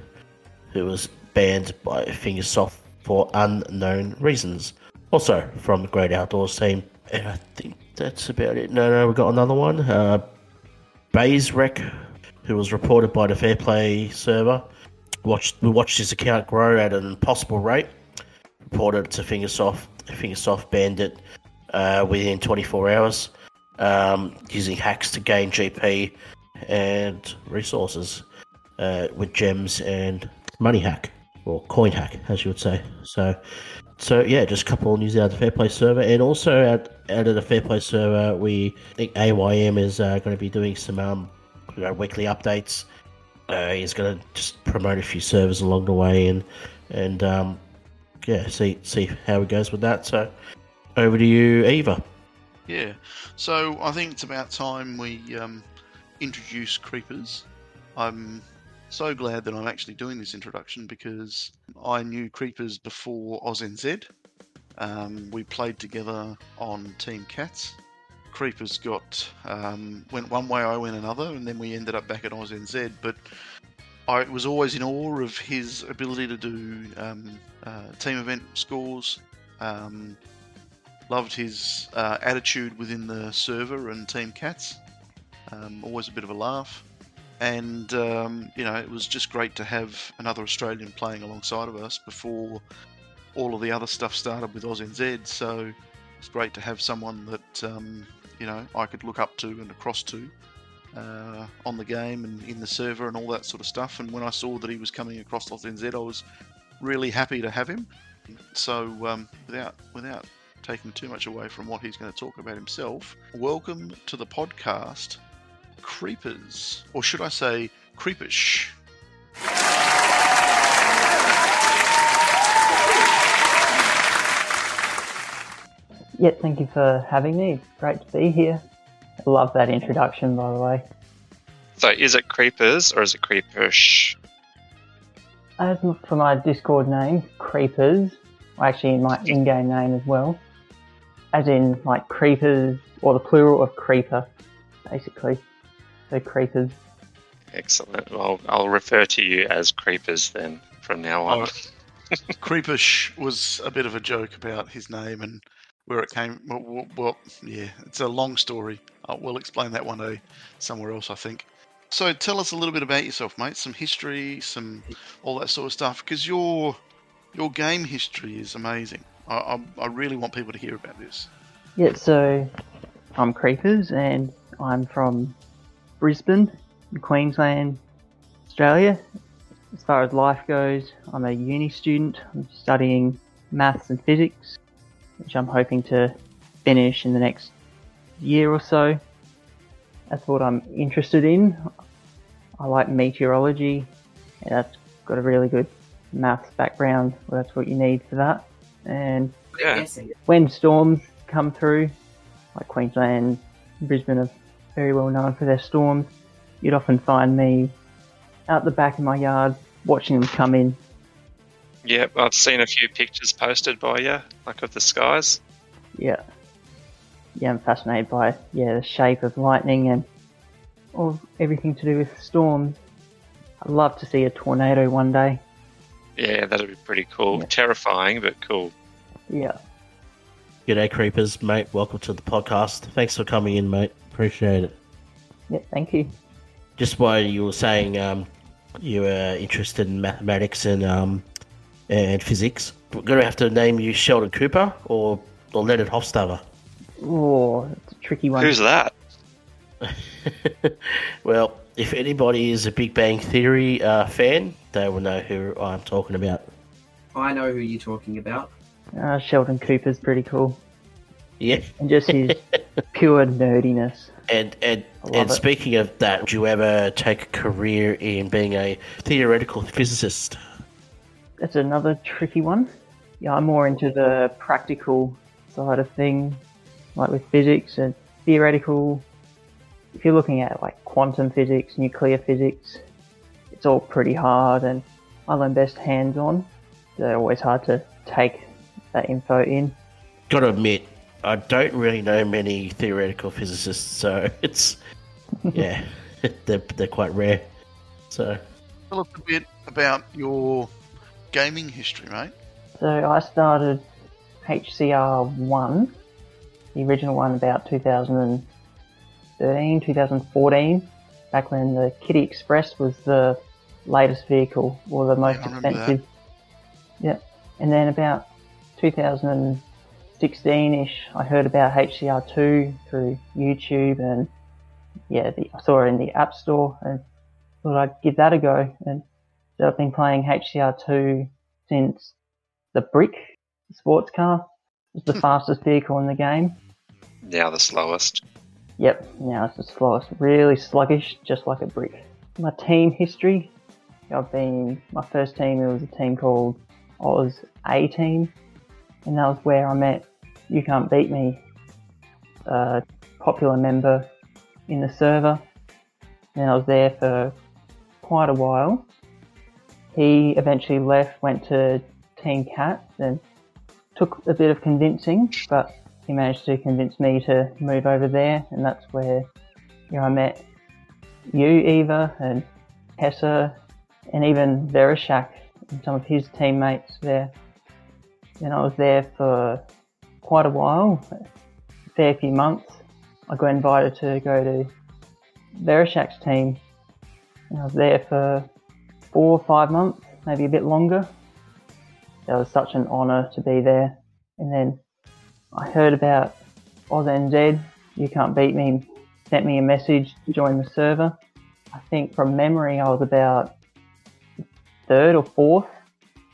who was banned by Fingersoft for unknown reasons. Also from the Great Outdoors team. And I think that's about it. No, no, we got another one. Uh, Rec, who was reported by the Fair Play server. Watched we watched his account grow at an impossible rate. Reported to Fingersoft. Fingersoft banned it uh, within 24 hours, um, using hacks to gain GP and resources uh, with gems and money hack or coin hack, as you would say. So, so yeah, just a couple of news out of the Fair Play server, and also out, out of the Fair Play server, we think AYM is uh, going to be doing some um, you know, weekly updates. Uh, he's going to just promote a few servers along the way, and and um, yeah, see see how it goes with that. So, over to you, Eva. Yeah. So I think it's about time we um, introduce Creeperz. I'm so glad that I'm actually doing this introduction because I knew Creeperz before AusNZ. Um, we played together on Team Cats. Creeperz got um, went one way, I went another, and then we ended up back at AusNZ. But I was always in awe of his ability to do um, uh, team event scores. Um, loved his uh, attitude within the server and Team Cats. Um, always a bit of a laugh. And, um, you know, it was just great to have another Australian playing alongside of us before all of the other stuff started with AusNZ. So it's great to have someone that, um, you know, I could look up to and across to uh, on the game and in the server and all that sort of stuff. And when I saw that he was coming across AusNZ, I was really happy to have him. So um, without without taking too much away from what he's going to talk about himself, welcome to the podcast, Creeperz, or should I say, Creepish. Yeah, thank you for having me. Great to be here. I love that introduction, by the way. So is it Creeperz or is it creeperish? As m- for my Discord name, Creeperz, or actually my in-game name as well, as in like creepers or the plural of creeper, basically. So Creeperz. Excellent. Well, I'll refer to you as Creeperz then from now on. Oh, Creepish was a bit of a joke about his name and where it came. Well, well, yeah, it's a long story. Uh, we'll explain that one day somewhere else, I think. So tell us a little bit about yourself, mate. Some history, some all that sort of stuff, because your your game history is amazing. I, I, I really want people to hear about this. Yeah, so I'm Creeperz and I'm from Brisbane, Queensland, Australia. As far as life goes, I'm a uni student. I'm studying maths and physics, which I'm hoping to finish in the next year or so. That's what I'm interested in. I like meteorology, and that's got a really good maths background. Well, that's what you need for that. And Yeah. When storms come through, like Queensland, Brisbane are very well known for their storms, you'd often find me out the back of my yard watching them come in. Yep, I've seen a few pictures posted by you, like of the skies. Yeah. Yeah, I'm fascinated by yeah the shape of lightning and all everything to do with storms. I'd love to see a tornado one day. Yeah, that'd be pretty cool. Yeah. Terrifying, but cool. Yeah. G'day, Creeperz, mate. Welcome to the podcast. Thanks for coming in, mate. Appreciate it. Yeah, thank you. Just while you were saying um, you were interested in mathematics and um, and physics, we're going to have to name you Sheldon Cooper or, or Leonard Hofstadter. Oh, it's a tricky one. Who's that? well, if anybody is a Big Bang Theory uh, fan, they will know who I'm talking about. I know who you're talking about. Uh, Sheldon Cooper's pretty cool. Yeah. And just his pure nerdiness. And and and it. speaking of that, would you ever take a career in being a theoretical physicist? That's another tricky one. Yeah, I'm more into the practical side of things, like with physics and theoretical. if you're looking at like quantum physics, nuclear physics, it's all pretty hard, and I learn best hands on. They're always hard to take that info in. Got to admit, I don't really know many theoretical physicists, so it's yeah, they're they're quite rare. So Tell us a bit about your gaming history, mate. So I started HCR one, the original one, about 2013, 2014, back when the Kiddie Express was the latest vehicle or the most remember expensive. Yeah, and then about 2016-ish, I heard about HCR two through YouTube, and yeah, the, I saw it in the App Store, and thought I'd give that a go. And so I've been playing HCR two since the Brick sports car was the hmm. fastest vehicle in the game. Now the slowest. Yep, now it's the slowest. Really sluggish, just like a brick. My team history, I've been, my first team, it was a team called Oz A Team, and that was where I met You Can't Beat Me, a popular member in the server, and I was there for quite a while. He eventually left, went to Team Cat, and took a bit of convincing, but he managed to convince me to move over there, and that's where you know, I met you, Eva, and Hessa, and even Vereshak and some of his teammates there. And I was there for quite a while, a fair few months. I got invited to go to Vereshak's team, and I was there for four or five months, maybe a bit longer. It was such an honour to be there. And then I heard about AusNZ, You Can't Beat Me, sent me a message to join the server. I think from memory I was about third or fourth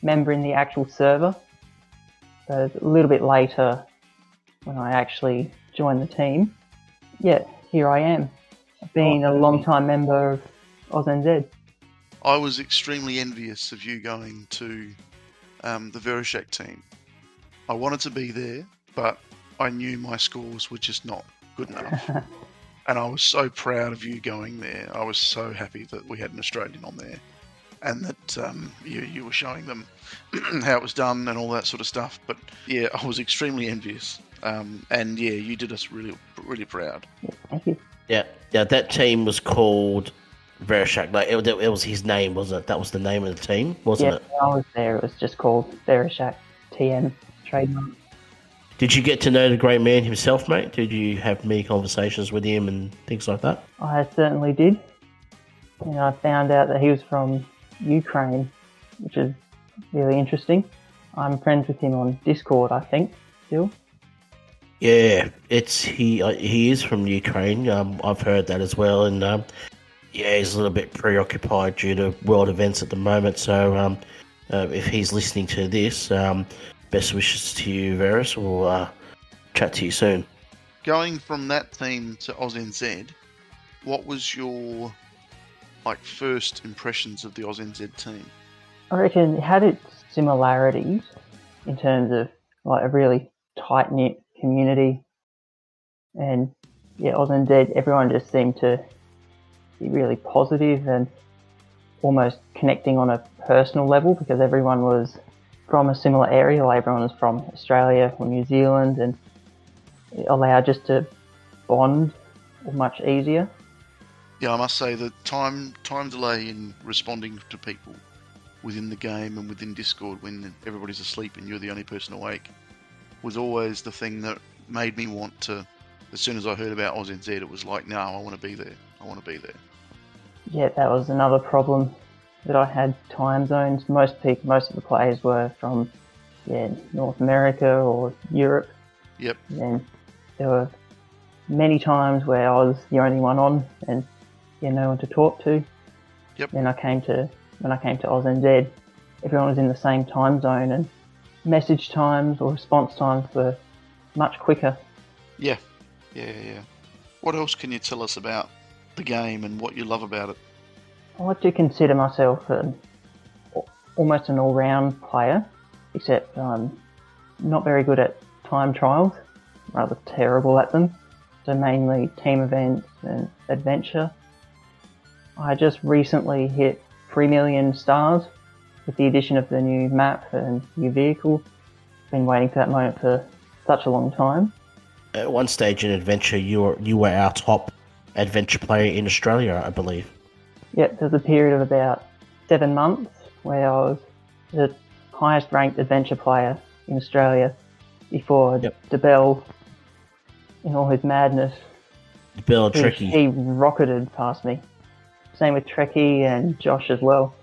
member in the actual server. So a little bit later when I actually joined the team. Yeah, here I am. I've been oh, a long time member of AusNZ. I was extremely envious of you going to um, the Vereshak team. I wanted to be there, but I knew my scores were just not good enough. and I was so proud of you going there. I was so happy that we had an Australian on there and that um, you, you were showing them how it was done and all that sort of stuff. But yeah, I was extremely envious. Um, and yeah, you did us really, really proud. Thank you. yeah, yeah, that team was called Vereshak. Like it, it was his name, wasn't it? That was the name of the team, wasn't Yeah, it? I was there, it was just called Vereshak TM trademark. Did you get to know the great man himself, mate? Did you have many conversations with him and things like that? I certainly did. And I found out that he was from Ukraine, which is really interesting. I'm friends with him on Discord, I think, still. Yeah, it's he. Uh, he is from Ukraine. Um, I've heard that as well, and um, yeah, he's a little bit preoccupied due to world events at the moment. So, um, uh, if he's listening to this, um, best wishes to you, Varus. We'll uh, chat to you soon. Going from that theme to AusNZ, what was your like first impressions of the AusNZ team? I reckon it had its similarities in terms of like a really tight knit community, and yeah, Oz and Z, everyone just seemed to be really positive and almost connecting on a personal level because everyone was from a similar area. Everyone was from Australia or New Zealand, and it allowed just to bond much easier. Yeah, I must say the time time delay in responding to people within the game and within Discord when everybody's asleep and you're the only person awake was always the thing that made me want to. As soon as I heard about AusNZ, it was like, no, I want to be there. I want to be there. Yeah, that was another problem that I had. Time zones. Most people, most of the players were from yeah North America or Europe. Yep. And there were many times where I was the only one on and yeah, no one to talk to. Yep. Then I came to when I came to AusNZ, everyone was in the same time zone and message times or response times were much quicker. Yeah, yeah. yeah. What else can you tell us about the game and what you love about it? I like to consider myself an, almost an all-round player, except I'm not very good at time trials, rather terrible at them. so mainly team events and adventure. I just recently hit 3 million stars with the addition of the new map and new vehicle. Been waiting for that moment for such a long time. At one stage in adventure, you were you were our top adventure player in Australia, I believe. Yep, there's a period of about seven months where I was the highest ranked adventure player in Australia before Yep. DeBell, in all his madness, Bill he, he rocketed past me. Same with Trekkie and Josh as well.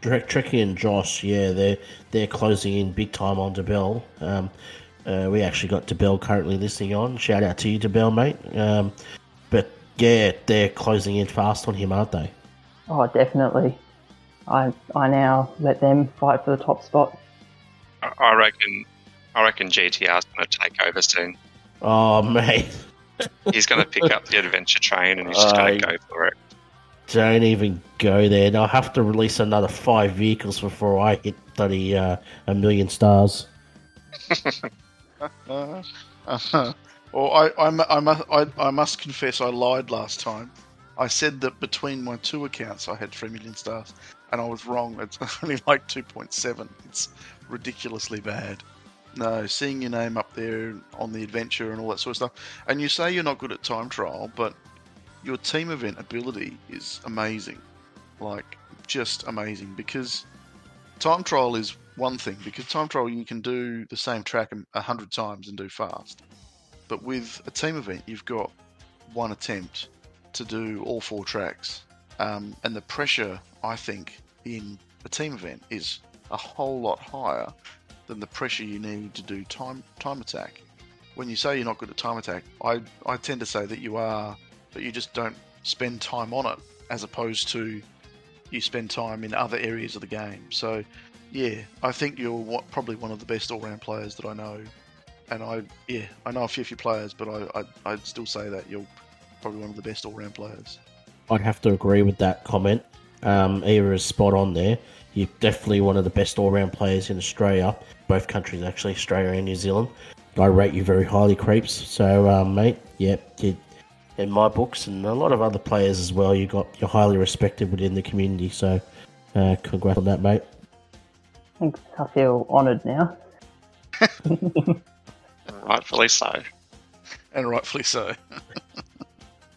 Tricky and Josh, yeah, they're they're closing in big time on DeBell. Um, uh, we actually got DeBell currently listening on. Shout out to you, DeBell, mate. Um, yeah, they're closing in fast on him, aren't they? Oh, definitely. I I now let them fight for the top spot. I- I reckon. I reckon GDR's going to take over soon. Oh, mate, He's going to pick up the adventure train and he's just going to go for it. don't even go there. And I'll have to release another five vehicles before I hit bloody uh, a million stars. Uh, uh, or I, I, I, must, I, I must confess I lied last time. I said that between my two accounts I had 3 million stars, and I was wrong. It's only like 2.7. It's ridiculously bad. No, seeing your name up there on the adventure and all that sort of stuff. And you say you're not good at time trial, but your team event ability is amazing. Like, just amazing. Because time trial is one thing, because time trial you can do the same track a hundred times and do fast. But with a team event, you've got one attempt to do all four tracks. Um, and the pressure, I think, in a team event is a whole lot higher than the pressure you need to do time time attack. When you say you're not good at time attack, I, I tend to say that you are, but you just don't spend time on it, as opposed to you spend time in other areas of the game. So, yeah, I think you're what, probably one of the best all-round players that I know. And I, yeah, I know a few few players, but I, I, I'd still say that you're probably one of the best all-round players. I'd have to agree with that comment. Um, Eva is spot on there. You're definitely one of the best all-round players in Australia, both countries actually, Australia and New Zealand. I rate you very highly, creeps. So, um, mate, yep, you, in my books and a lot of other players as well, you got you're highly respected within the community. So, uh, congrats on that, mate. Thanks. I feel honoured now. Rightfully so. And rightfully so.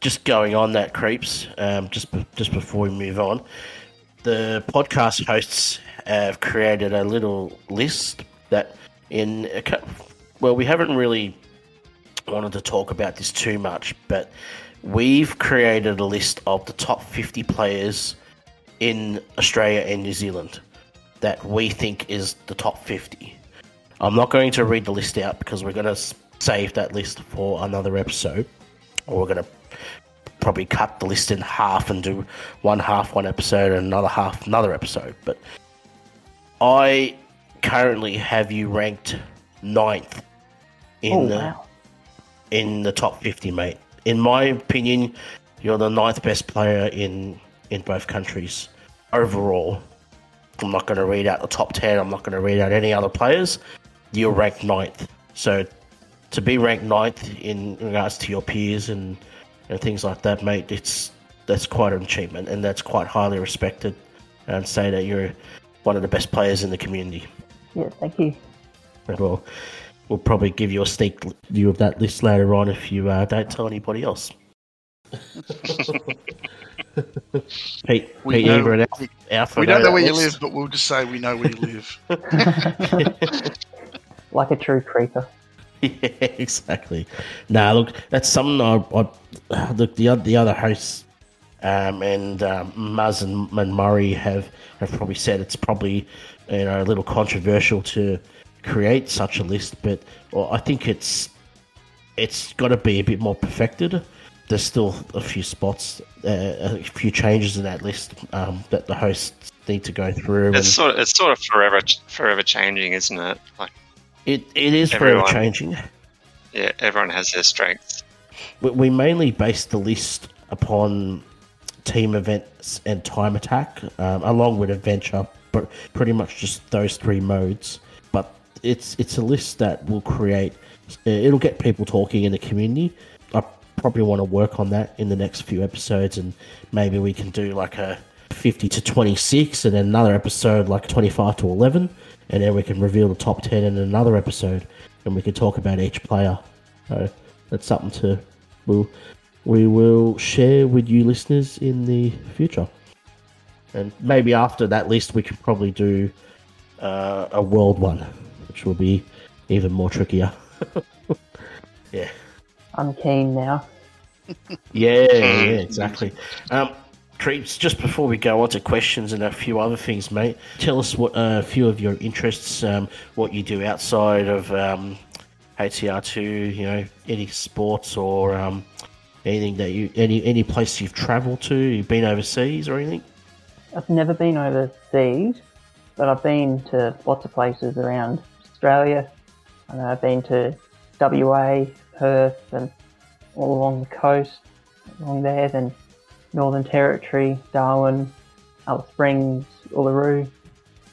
just going on that creeps um, just be- just before we move on the podcast hosts have created a little list that in a cou- well we haven't really wanted to talk about this too much but we've created a list of the top 50 players in australia and new zealand that we think is the top 50 i'm not going to read the list out because we're going to save that list for another episode or we're going to probably cut the list in half and do one half one episode and another half another episode. But I currently have you ranked ninth in oh, the wow. in the top fifty, mate. In my opinion, you're the ninth best player in in both countries overall. I'm not going to read out the top ten. I'm not going to read out any other players. You're ranked ninth. So to be ranked ninth in regards to your peers and and things like that, mate, it's that's quite an achievement, and that's quite highly respected. And say that you're one of the best players in the community. Yeah, thank you. And we'll we'll probably give you a sneak view of that list later on if you uh, don't tell anybody else. Pete, We Pete, know- you were an alpha, alpha we don't know that where you live, but we'll just say we know where you live. like a true creeper. yeah, exactly. Nah, look, that's something I, I look the other the other hosts, um, and um, Muzz and, and Murray have have probably said it's probably you know a little controversial to create such a list, but well, I think it's it's got to be a bit more perfected. There's still a few spots, uh, a few changes in that list um, that the hosts need to go through. and- It's sort of, it's sort of forever forever changing, isn't it? Like It it is forever changing. yeah, everyone has their strengths. We, we mainly base the list upon team events and time attack, um, along with adventure, but pretty much just those three modes. But it's it's a list that will create. uh, It'll get people talking in the community. I probably want to work on that in the next few episodes, and maybe we can do like a 50 to 26, and then another episode like 25 to 11, and then we can reveal the top 10 in another episode, and we can talk about each player. So that's something to we'll, we will share with you listeners in the future. And maybe after that list, we can probably do uh, a world one, which will be even more trickier. yeah. I'm keen now. Yeah, yeah, exactly. Um, Creeps, just before we go on to questions and a few other things, mate, tell us what uh, a few of your interests, um, what you do outside of um, HCR2, you know, any sports or um, anything that you, any any place you've travelled to, you've been overseas or anything? I've never been overseas, but I've been to lots of places around Australia. I know I've been to WA, Perth, and all along the coast, along there, then Northern Territory, Darwin, Alice Springs, Uluru.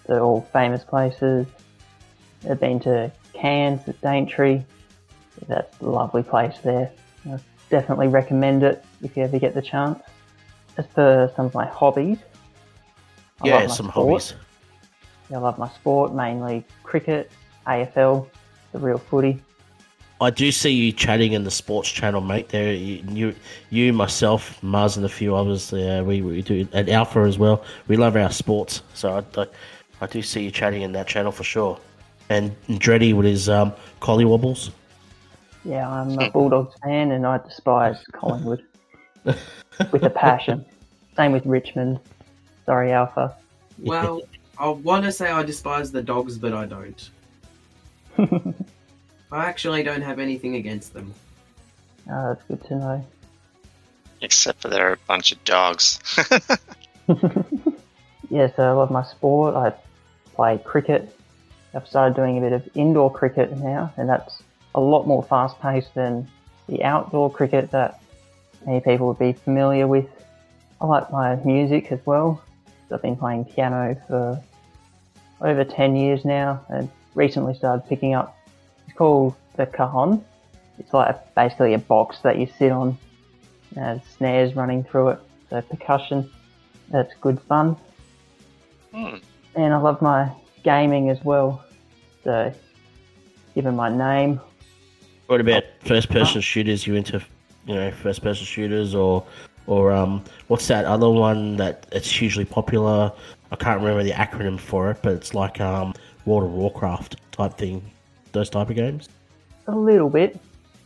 They're all famous places. I've been to Cairns at Daintree. That's a lovely place there. I definitely recommend it if you ever get the chance. As for some of my hobbies, I yeah, some sport. hobbies. I love my sport, mainly cricket, AFL, the real footy. I do see you chatting in the sports channel, mate. There, you, you, you myself, Mars, and a few others. Uh, we, we do, and Alpha as well. We love our sports, so I, I, I do see you chatting in that channel for sure. And Dreddy with his um, collie wobbles. Yeah, I'm a Bulldogs fan and I despise Collingwood with a passion. Same with Richmond. Sorry, Alpha. Well, I want to say I despise the dogs, but I don't. I actually don't have anything against them. Oh, that's good to know. Except for they're a bunch of dogs. Yeah, so I love my sport. I play cricket. I've started doing a bit of indoor cricket now, and that's a lot more fast paced than the outdoor cricket that many people would be familiar with. I like my music as well. I've been playing piano for over 10 years now and recently started picking up. It's called the cajon. It's like a, basically a box that you sit on. There's snares running through it, so percussion. That's good fun. Hmm. And I love my gaming as well. So, given my name, What about first-person shooters? You into, you know, first-person shooters, or, or um, what's that other one that it's hugely popular? I can't remember the acronym for it, but it's like um, World of Warcraft type thing. Those type of games. a little bit,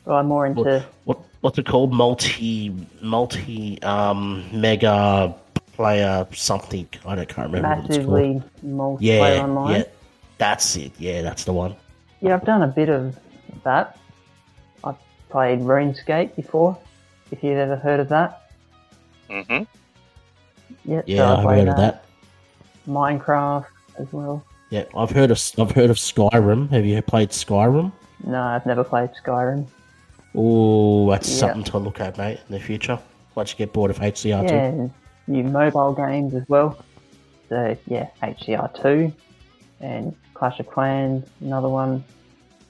but I'm more into What, what what's it called? Multi multi um mega player something. I don't can't remember what it's massively multiplayer Yeah, online. yeah, that's it. Yeah, that's the one. Yeah, I've done a bit of that. I've played RuneScape before, if you've ever heard of that. Mm-hmm. Yeah, Yeah, so I I've play heard of that. Minecraft as well. Yeah, I've heard of I've heard of Skyrim. Have you played Skyrim? No, I've never played Skyrim. Oh, that's Yeah. something to look at, mate, in the future. Once you get bored of HCR Yeah, two. and new mobile games as well. So yeah, HCR2 and Clash of Clans, another one,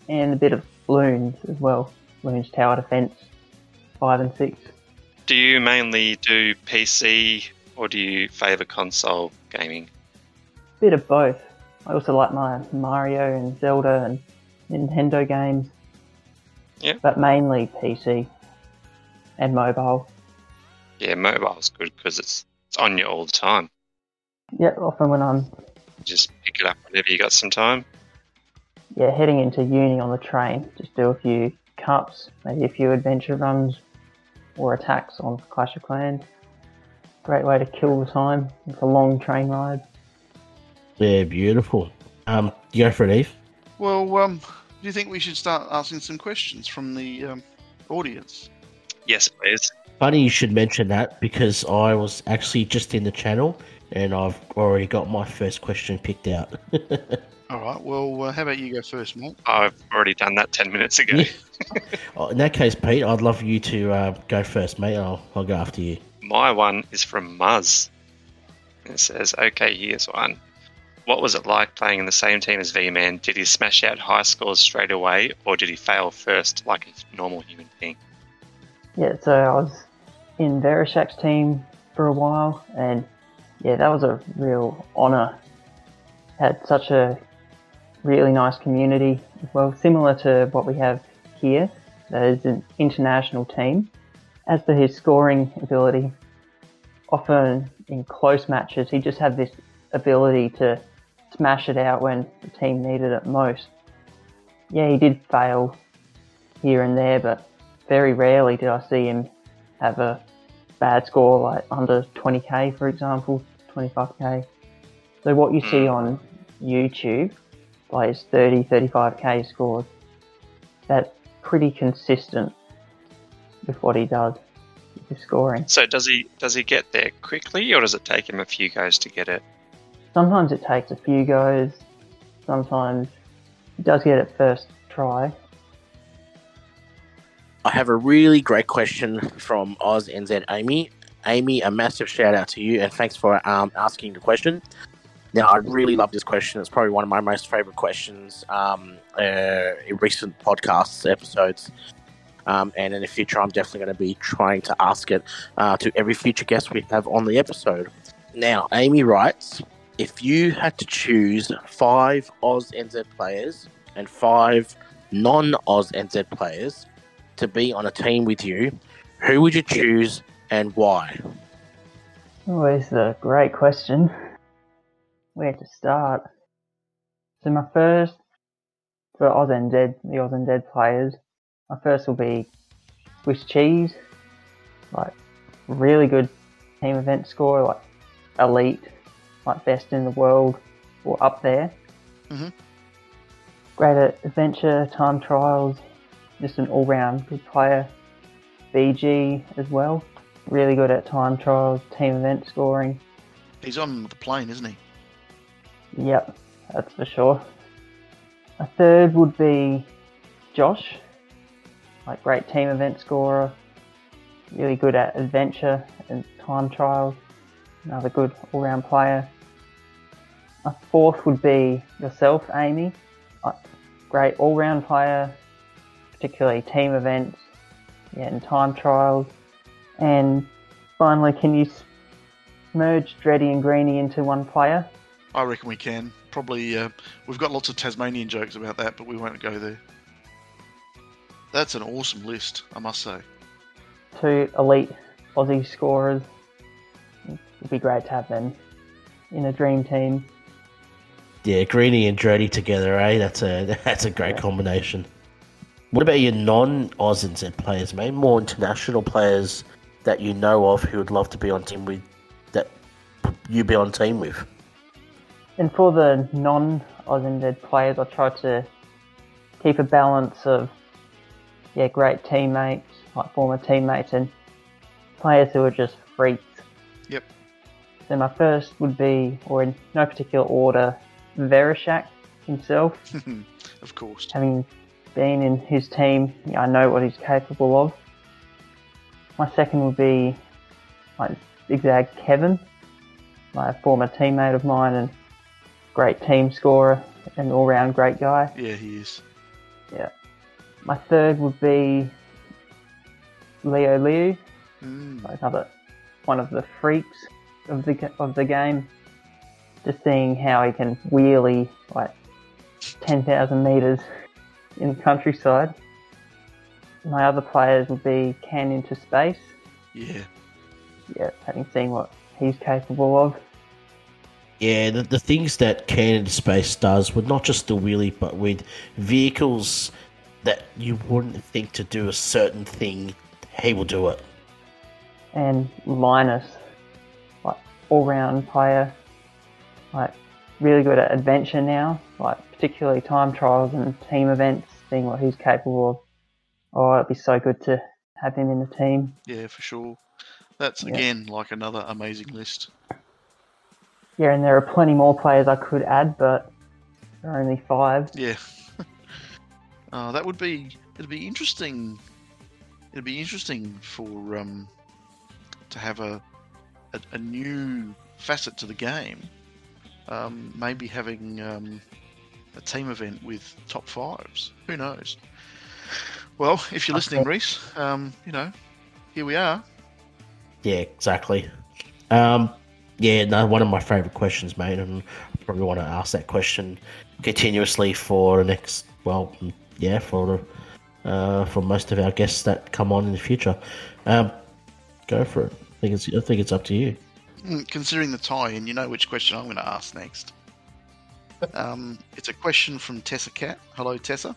and a bit of Bloons as well. Bloons Tower Defense, five and six. Do you mainly do PC or do you favour console gaming? A bit of both. I also like my Mario and Zelda and Nintendo games. Yeah. But mainly PC and mobile. Yeah, mobile's good because it's it's on you all the time. Yeah, often when I'm just pick it up whenever you got some time. yeah heading into uni on the train, just do a few cups, maybe a few adventure runs or attacks on Clash of Clans. Great way to kill the time. It's a long train ride. Yeah, beautiful. Um, you go for it, Eve. Well, um, do you think we should start asking some questions from the um, audience? Yes, please. Funny you should mention that because I was actually just in the channel and I've already got my first question picked out. All right. Well, uh, how about you go first, mate? I've already done that 10 minutes ago. Yeah. Oh, in that case, Pete, I'd love you to uh, go first, mate. I'll, I'll go after you. My one is from Muzz. It says, okay, here's one. What was it like playing in the same team as V Man? Did he smash out high scores straight away, or did he fail first like a normal human being? Yeah, so I was in Vereshak's team for a while, and yeah, that was a real honour. Had such a really nice community, well, similar to what we have here. That is an international team. As for his scoring ability, often in close matches, he just had this ability to smash it out when the team needed it most. Yeah, he did fail here and there, but very rarely did I see him have a bad score like under 20k, for example, 25k. So what you see hmm. on YouTube, his 30, 35k scores, that's pretty consistent with what he does with scoring. So does he does he get there quickly, or does it take him a few goes to get it? Sometimes it takes a few goes, sometimes it does get it first try. I have a really great question from AusNZ Amy. Amy, a massive shout out to you and thanks for um, asking the question. Now, I really love this question. It's probably one of my most favorite questions um, uh, in recent podcasts episodes. Um, and in the future, I'm definitely going to be trying to ask it uh, to every future guest we have on the episode. Now, Amy writes If you had to choose five AusNZ players and five non AusNZ players to be on a team with you, who would you choose and why? Oh, it's a great question. Where to start? So my first for AusNZ, the AusNZ players, my first will be Swiss Cheese, like really good team event score, like elite, like best in the world or up there. Mhm. Great at adventure, time trials, just an all-round good player. BG as well, really good at time trials, team event scoring. He's on the plane, isn't he? Yep, that's for sure. A third would be Josh, like great team event scorer, really good at adventure and time trials, another good all round player. A fourth would be yourself, Amy, great all round player, particularly team events yeah, and time trials. And finally, can you merge Dreddy and Greeny into one player? I reckon we can. Probably, uh, we've got lots of Tasmanian jokes about that, but we won't go there. That's an awesome list, I must say. two elite Aussie scorers. It'd be great to have them in a dream team. Yeah, Greeny and Dreddy together, eh? That's a that's a great combination. What about your non-Oz and Z players, mate? More international players that you know of who would love to be on team with, that you be on team with. And for the non Oz and Z players, I try to keep a balance of yeah, great teammates, like former teammates, and players who are just freaks. Yep. So my first would be, or in no particular order, Vereshak himself. of course. having been in his team, I know what he's capable of. My second would be like Zigzag Kevin, my former teammate of mine and great team scorer and all round great guy. Yeah, he is. Yeah. My third would be Leo Liu, Mm. another one of the freaks of the of the game. Just seeing how he can wheelie like ten thousand meters in the countryside. My other players would be Can into space. Yeah. Yeah, having seen what he's capable of. Yeah, the, the things that Can into space does with not just the wheelie, but with vehicles that you wouldn't think to do a certain thing, he will do it. and Linus, like all round player, like really good at adventure now, like particularly time trials and team events, seeing what he's capable of. Oh, it'd be so good to have him in the team. Yeah, for sure. That's Yeah. again like another amazing list. Yeah, and there are plenty more players I could add, but there are only five. Yeah. uh, that would be. It'd be interesting. It'd be interesting for um, to have a, a a new facet to the game. Um, maybe having um, a team event with top fives. Who knows? Well, if you're listening. Reese, um, you know, here we are. Yeah, exactly. Um, yeah, no, one of my favourite questions, mate, and I probably want to ask that question continuously for the next, well, yeah, for uh, for most of our guests that come on in the future. Um, go for it. I think it's, I think it's up to you. Mm, Considering the tie-in, you know which question I'm going to ask next. Um, it's a question from Tessa Cat. Hello, Tessa.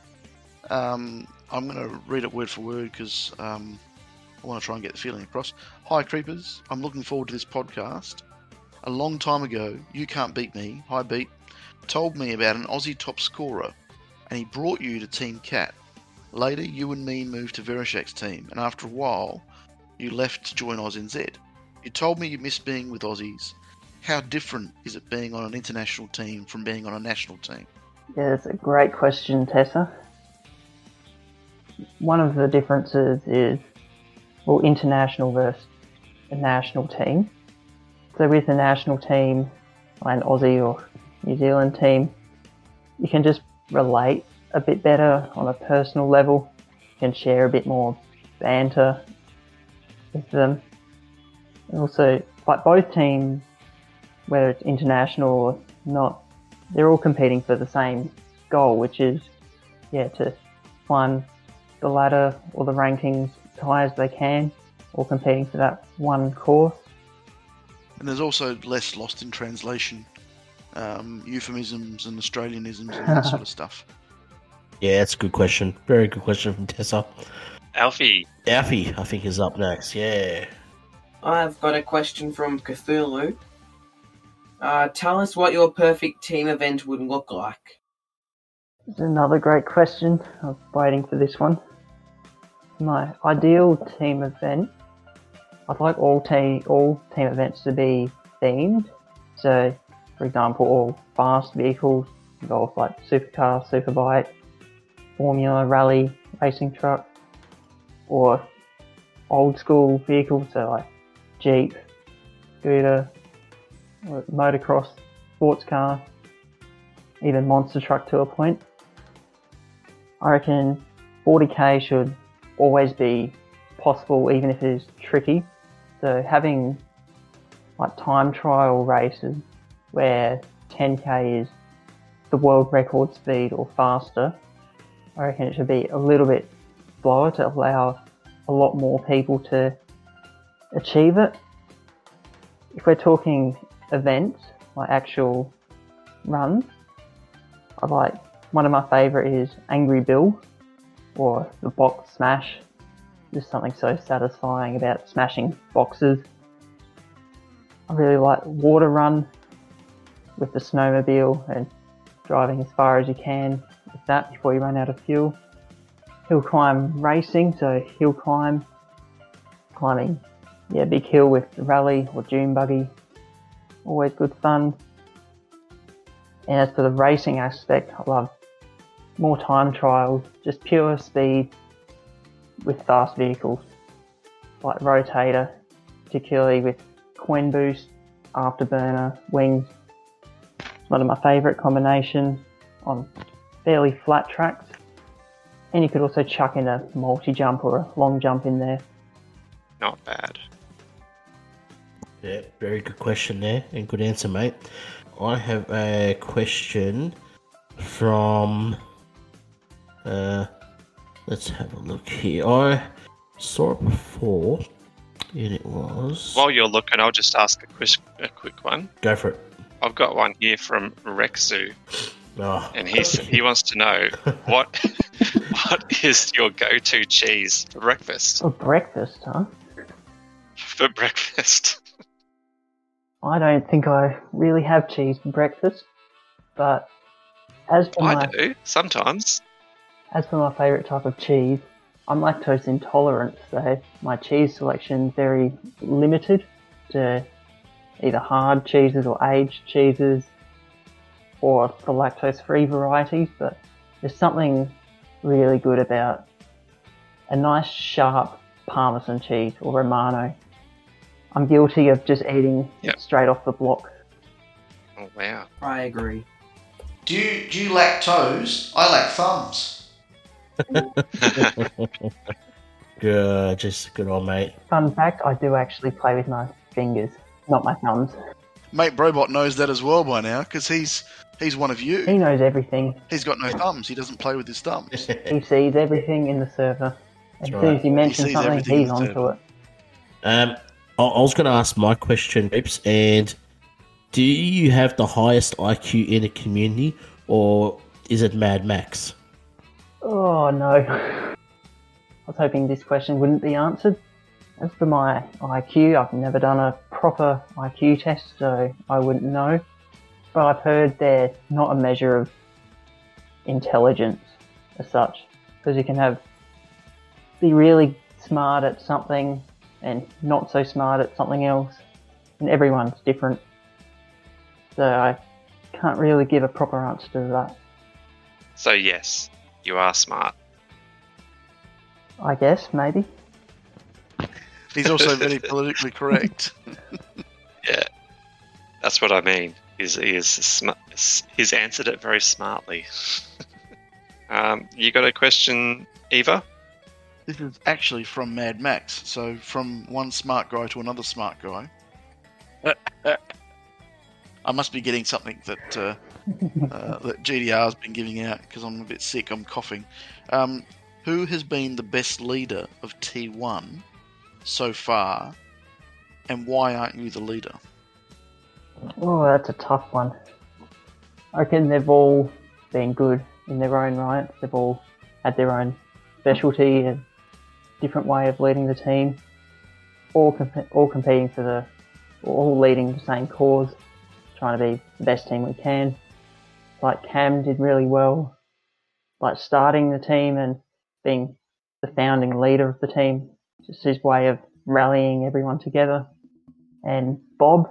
Um, I'm going to read it word for word because um, I want to try and get the feeling across. Hi, Creeperz. I'm looking forward to this podcast. A long time ago, You Can't Beat Me, Hi Beat, told me about an Aussie top scorer, and he brought you to Team Cat. Later, you and me moved to Vereshek's team, and after a while, you left to join AusNZ. You told me you miss being with Aussies. How different is it being on an international team from being on a national team? Yeah, that's a great question, Tessa. One of the differences is, well, international versus a national team. So with a national team, like an Aussie or New Zealand team, you can just relate a bit better on a personal level. You can share a bit more banter with them. And also, like both teams, whether it's international or not, they're all competing for the same goal, which is, yeah, to climb the ladder or the rankings as high as they can, all competing for that one course. And there's also less lost in translation, um, euphemisms and Australianisms and that sort of stuff. Yeah, that's a good question. Very good question from Tessa. Alfie, Alfie, I think, is up next. Yeah. I've got a question from Cthulhu. Uh, tell us what your perfect team event would look like. Another great question. I was waiting for this one. My ideal team event. I'd like all team all team events to be themed. So, for example, all fast vehicles involve like supercar, superbike, formula, rally, racing truck, or old school vehicles, so like Jeep, scooter, motocross, sports car, even monster truck to a point. I reckon 40k should always be possible, even if it is tricky. So having like time trial races where 10k is the world record speed or faster, I reckon it should be a little bit slower to allow a lot more people to achieve it. If we're talking events, like actual runs, I like one of my favourite is Angry Bill or the box smash. Just something so satisfying about smashing boxes. I really like Water Run with the snowmobile and driving as far as you can with that before you run out of fuel. Hill climb racing, so hill climb, climbing, yeah, big hill with rally or dune buggy, always good fun. And as for the racing aspect, I love more time trials, just pure speed with fast vehicles, like Rotator, particularly with coin boost, afterburner, wings. It's one of my favourite combinations on fairly flat tracks. And you could also chuck in a multi jump or a long jump in there. not bad. Yeah, very good question there, and good answer, mate. I have a question from. Uh, let's have a look here. I saw it before, and it was. While you're looking, I'll just ask a quick, a quick one. Go for it. I've got one here from Rexu, Oh, and he's, he wants to know what what is your go-to cheese for breakfast? For breakfast, huh? For breakfast, I don't think I really have cheese for breakfast, but as for I my do sometimes. as for my favourite type of cheese, I'm lactose intolerant, so my cheese selection is very limited to either hard cheeses or aged cheeses or the lactose free varieties, but there's something really good about a nice sharp parmesan cheese or romano. I'm guilty of just eating Yep. straight off the block. Oh wow! I agree. Do you, do you lack toes? I lack thumbs. Good, just good old mate. Fun fact: I do actually play with my fingers, not my thumbs. Mate Brobot knows that as well by now because he's he's one of you. He knows everything. He's got no thumbs. He doesn't play with his thumbs. He sees everything in the server. As soon as you mention sees something, he's onto server. it. Um, I, I was going to ask my question, Rips, and do you have the highest IQ in the community, or is it Mad Max? Oh no. I was hoping this question wouldn't be answered. As for my IQ, I've never done a proper IQ test, so I wouldn't know. But I've heard they're not a measure of intelligence as such, because you can have be really smart at something and not so smart at something else, and everyone's different. So I can't really give a proper answer to that. So yes, you are smart. I guess maybe. He's also very politically correct. Yeah, that's what I mean. Is he is sm- he's answered it very smartly. um, you got a question, Eva? This is actually from Mad Max. So from one smart guy to another smart guy. I must be getting something that uh, uh, that GDR's been giving out because I'm a bit sick. I'm coughing. Um, who has been the best leader of T1 so far, and why aren't you the leader? Oh, that's a tough one. I reckon they've all been good in their own right. They've all had their own specialty and different way of leading the team. All comp- all competing for the, all leading the same cause, trying to be the best team we can. Like Cam did really well, like starting the team and being the founding leader of the team. Just his way of rallying everyone together. And Bob,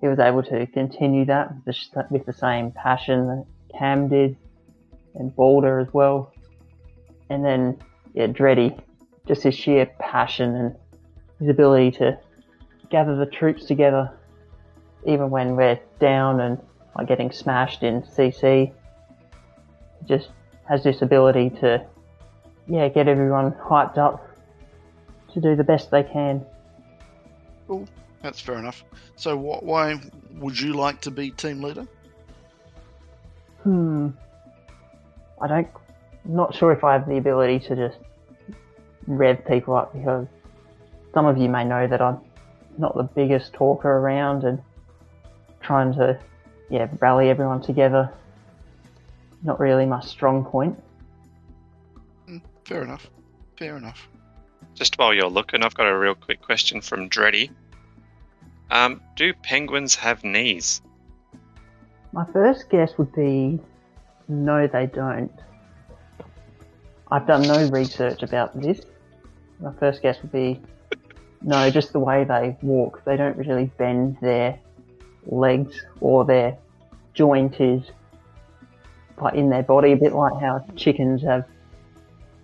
he was able to continue that with the, same passion that Cam did, and Balder as well. And then, yeah, Dreddy, just his sheer passion and his ability to gather the troops together, even when we're down and like getting smashed in CC. He just has this ability to, yeah, get everyone hyped up to do the best they can. Cool, That's fair enough. So what, why would you like to be team leader? Hmm. I don't. Not sure if I have the ability to just rev people up because some of you may know that I'm not the biggest talker around and trying to, yeah, rally everyone together. Not really my strong point. Fair enough. Fair enough. Just while you're looking, I've got a real quick question from Dreddy. Um, do penguins have knees? My first guess would be no, they don't. I've done no research about this. My first guess would be no, just the way they walk. They don't really bend their legs or their joint is like in their body, a bit like how chickens have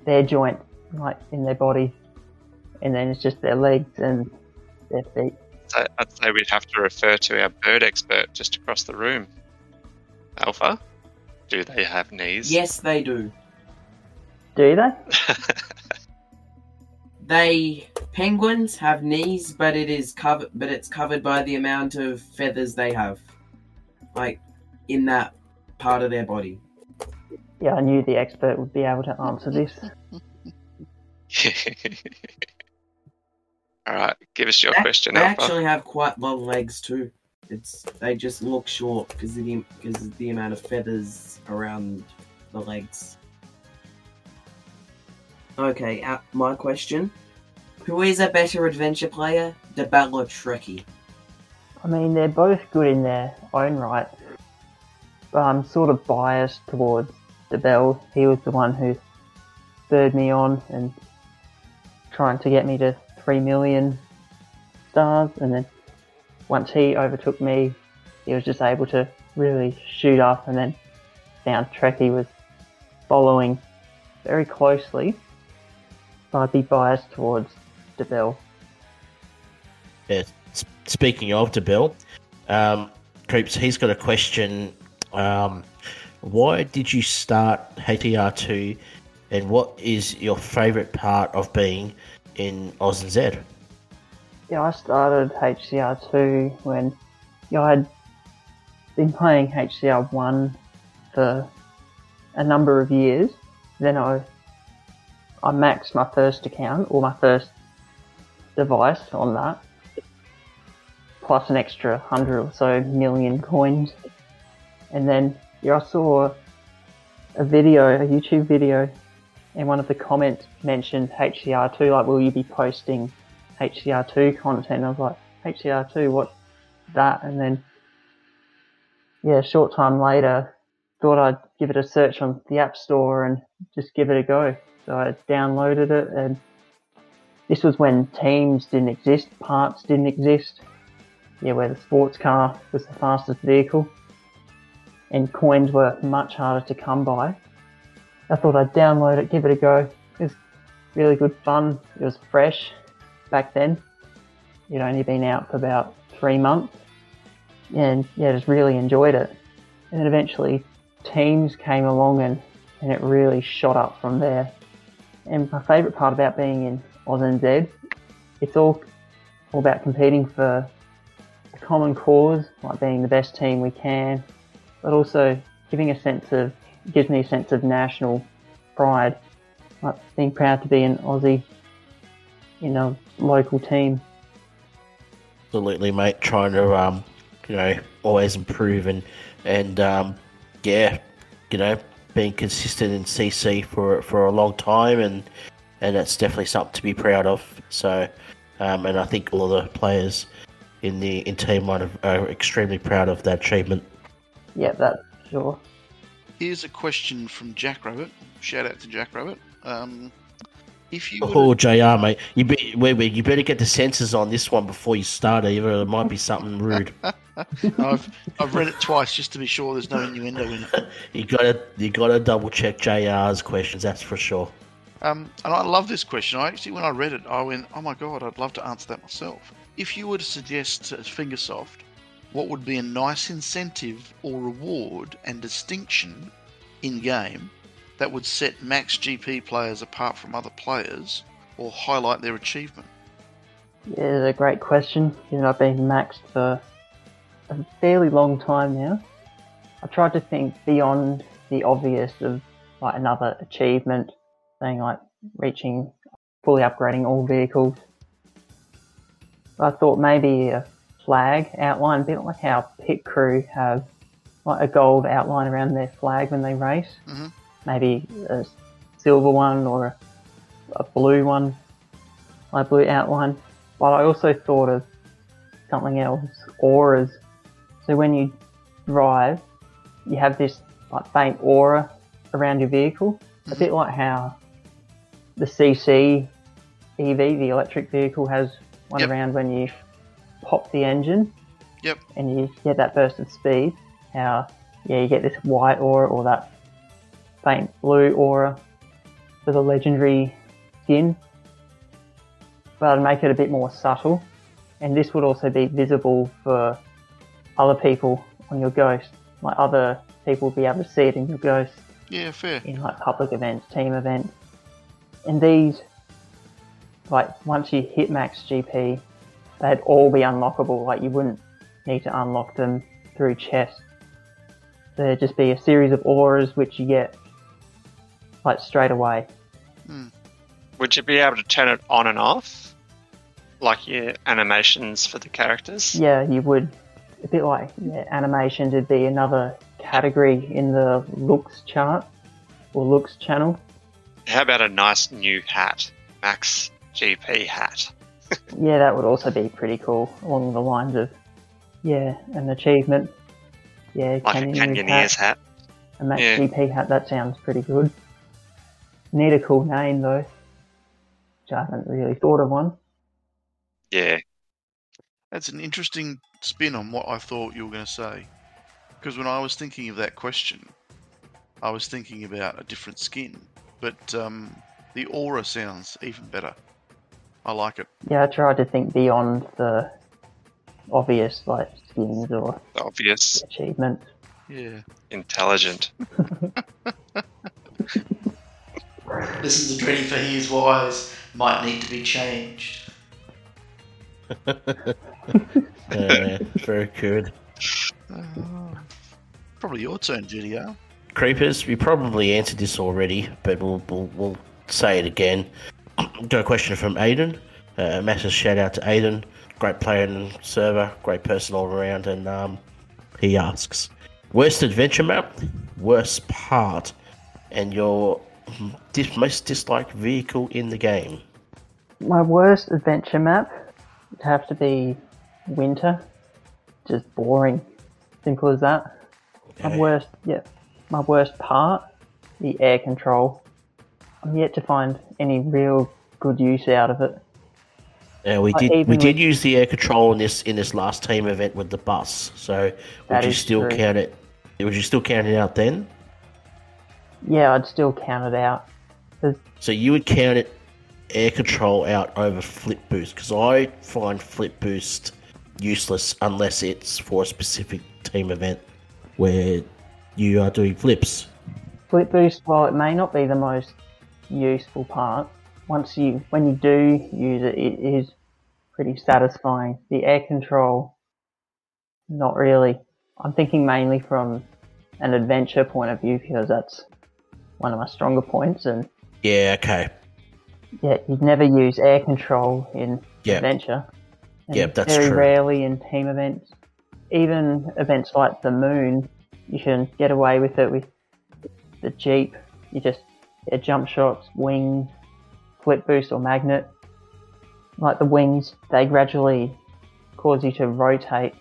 their joint like in their body, and then it's just their legs and their feet. So I'd say we'd have to refer to our bird expert just across the room. Alpha, do they have knees? Yes, they do. Do they? They penguins have knees, but it is covered. But it's covered by the amount of feathers they have, like in that part of their body. Yeah, I knew the expert would be able to answer this. All right, give us your They- question, They Alpha. actually have quite long legs too. It's they just look short because of the because of the amount of feathers around the legs. Okay, uh, my question: Who is a better adventure player, Debel or Trekkie? I mean, they're both good in their own right, but I'm sort of biased towards DeBell. He was the one who spurred me on and trying to get me to 3 million stars, and then once he overtook me, he was just able to really shoot up, and then found Trekkie was following very closely. So I'd be biased towards DeBell. Yeah. Speaking of DeBell, um, Creeps, he's got a question. Um, why did you start HCR2 And what is your favourite part of being in AusNZ? Yeah, I started HCR2 when yeah, I had been playing HCR1 for a number of years. Then I I maxed my first account or my first device on that, plus an extra hundred or so million coins. And then yeah, I saw a video, a YouTube video, and one of the comments mentioned HCR2. Like, will you be posting HCR2 content? I was like, HCR2, what's that? And then, yeah, a short time later, thought I'd give it a search on the App Store and just give it a go. So I downloaded it, and this was when teams didn't exist, parts didn't exist. Yeah, where the sports car was the fastest vehicle, and coins were much harder to come by. I thought I'd download it, give it a go. It was really good fun. It was fresh back then. It'd only been out for about three months, and yeah, just really enjoyed it. And then eventually, teams came along and, and it really shot up from there. And my favourite part about being in AusNZ, it's all all about competing for a common cause, like being the best team we can, but also giving a sense of gives me a sense of national pride, like being proud to be an Aussie in a local team. Absolutely, mate. Trying to, um, you know, always improve and and um, yeah, you know, being consistent in CC for for a long time, and and that's definitely something to be proud of. So, um, and I think all of the players in the in Team One are, are extremely proud of that achievement. Yeah, that's sure. Here's a question from Jack Rabbit. Shout out to Jack Rabbit. Um, if you were Oh, Jr. Mate, you be, wait, wait, you better get the censors on this one before you start. Either it might be something rude. I've I've read it twice just to be sure there's no innuendo in it. you gotta you gotta double check Jr's questions. That's for sure. Um, and I love this question. I actually, when I read it, I went, "Oh my god, I'd love to answer that myself." If you were to suggest to Fingersoft what would be a nice incentive or reward and distinction in game that would set max GP players apart from other players or highlight their achievement? Yeah, it's a great question. You know, I've been maxed for a fairly long time now. I tried to think beyond the obvious of like another achievement, saying like reaching fully upgrading all vehicles. I thought maybe a flag outline, a bit like how pit crew have like a gold outline around their flag when they race. Mhm. Maybe a silver one or a, a blue one, like blue outline. But I also thought of something else, auras. So when you drive, you have this like faint aura around your vehicle, a bit like how the CC EV, the electric vehicle, has one Yep. around when you pop the engine. Yep. And you get that burst of speed. How yeah, you get this white aura or that faint blue aura for the legendary skin. But I'd make it a bit more subtle. And this would also be visible for other people on your ghost. Like other people would be able to see it in your ghost Yeah, fair. in like public events, team events. And these, like once you hit max GP, they'd all be unlockable. Like you wouldn't need to unlock them through chess. There'd just be a series of auras which you get like straight away. Hmm. Would you be able to turn it on and off? Like your animations for the characters? Yeah, you would. A bit like yeah, animations would be another category in the looks chart or looks channel. How about a nice new hat? Max GP hat. Yeah, that would also be pretty cool along the lines of yeah, an achievement. Yeah, Like a Canyoneer's Canyoneer's hat. A Max Yeah. GP hat, that sounds pretty good. Need a cool name though. Which I haven't really thought of one. Yeah. That's an interesting spin on what I thought you were going to say. Because when I was thinking of that question, I was thinking about a different skin. But um, the aura sounds even better. I like it. Yeah, I tried to think beyond the obvious like skins or Obvious. achievements. Yeah. Intelligent. listen to Dreddy for his wise might need to be changed. uh, very good. Uh, probably your turn, GDR. Creeperz, we probably answered this already, but we'll, we'll, we'll say it again. Got a question from Aiden. Uh, massive shout out to Aiden. Great player and server, great person all around. And um, he asks Worst adventure map, worst part, and your dis- most disliked vehicle in the game? My worst adventure map would have to be winter. Just boring. Simple as that. My worst, yeah, my worst part, the air control. I'm yet to find any real good use out of it. Yeah, we did. We did with- use the air control in this in this last team event with the bus. So would you still true. count it? Would you still count it out then? Yeah, I'd still count it out. So you would count it air control out over flip boost because I find flip boost useless unless it's for a specific team event where you are doing flips. Flip boost, while it may not be the most useful part, once you when you do use it, it is pretty satisfying. The air control, not really. I'm thinking mainly from an adventure point of view because that's one of my stronger points. And Yeah. Okay. Yeah, you'd never use air control in Yeah. adventure. And Yep, that's very true. rarely in team events. Even events like the moon, you can get away with it with the Jeep. You just get jump shots, wing, flip boost, or magnet. Like the wings, they gradually cause you to rotate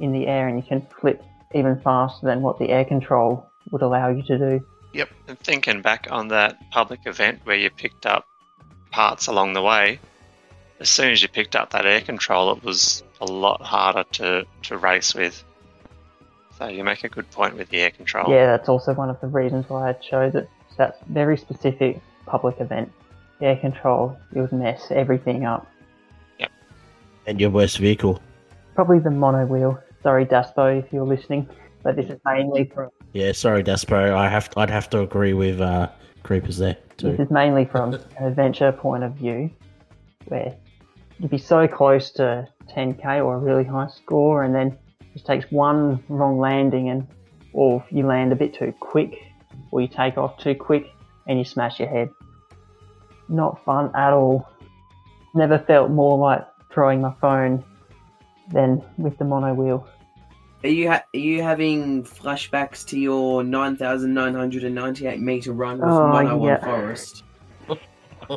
in the air and you can flip even faster than what the air control would allow you to do. Yep, and thinking back on that public event where you picked up parts along the way, as soon as you picked up that air control, it was a lot harder to, to race with. So you make a good point with the air control. Yeah, that's also one of the reasons why I chose it. That very specific public event. Air control, it would mess everything up. And your worst vehicle. Probably the mono wheel. Sorry, Daspo, if you're listening. But this is mainly for. Yeah. Sorry, Daspo. I have. I'd have to agree with uh, Creeperz there this is mainly from an adventure point of view, where you'd be so close to 10k or a really high score, and then just takes one wrong landing, and or you land a bit too quick, or you take off too quick, and you smash your head. Not fun at all. Never felt more like throwing my phone than with the mono wheel. Are you ha- are you having flashbacks to your nine thousand nine hundred and ninety eight meter run with Oh, Mono oh yeah. One Forest?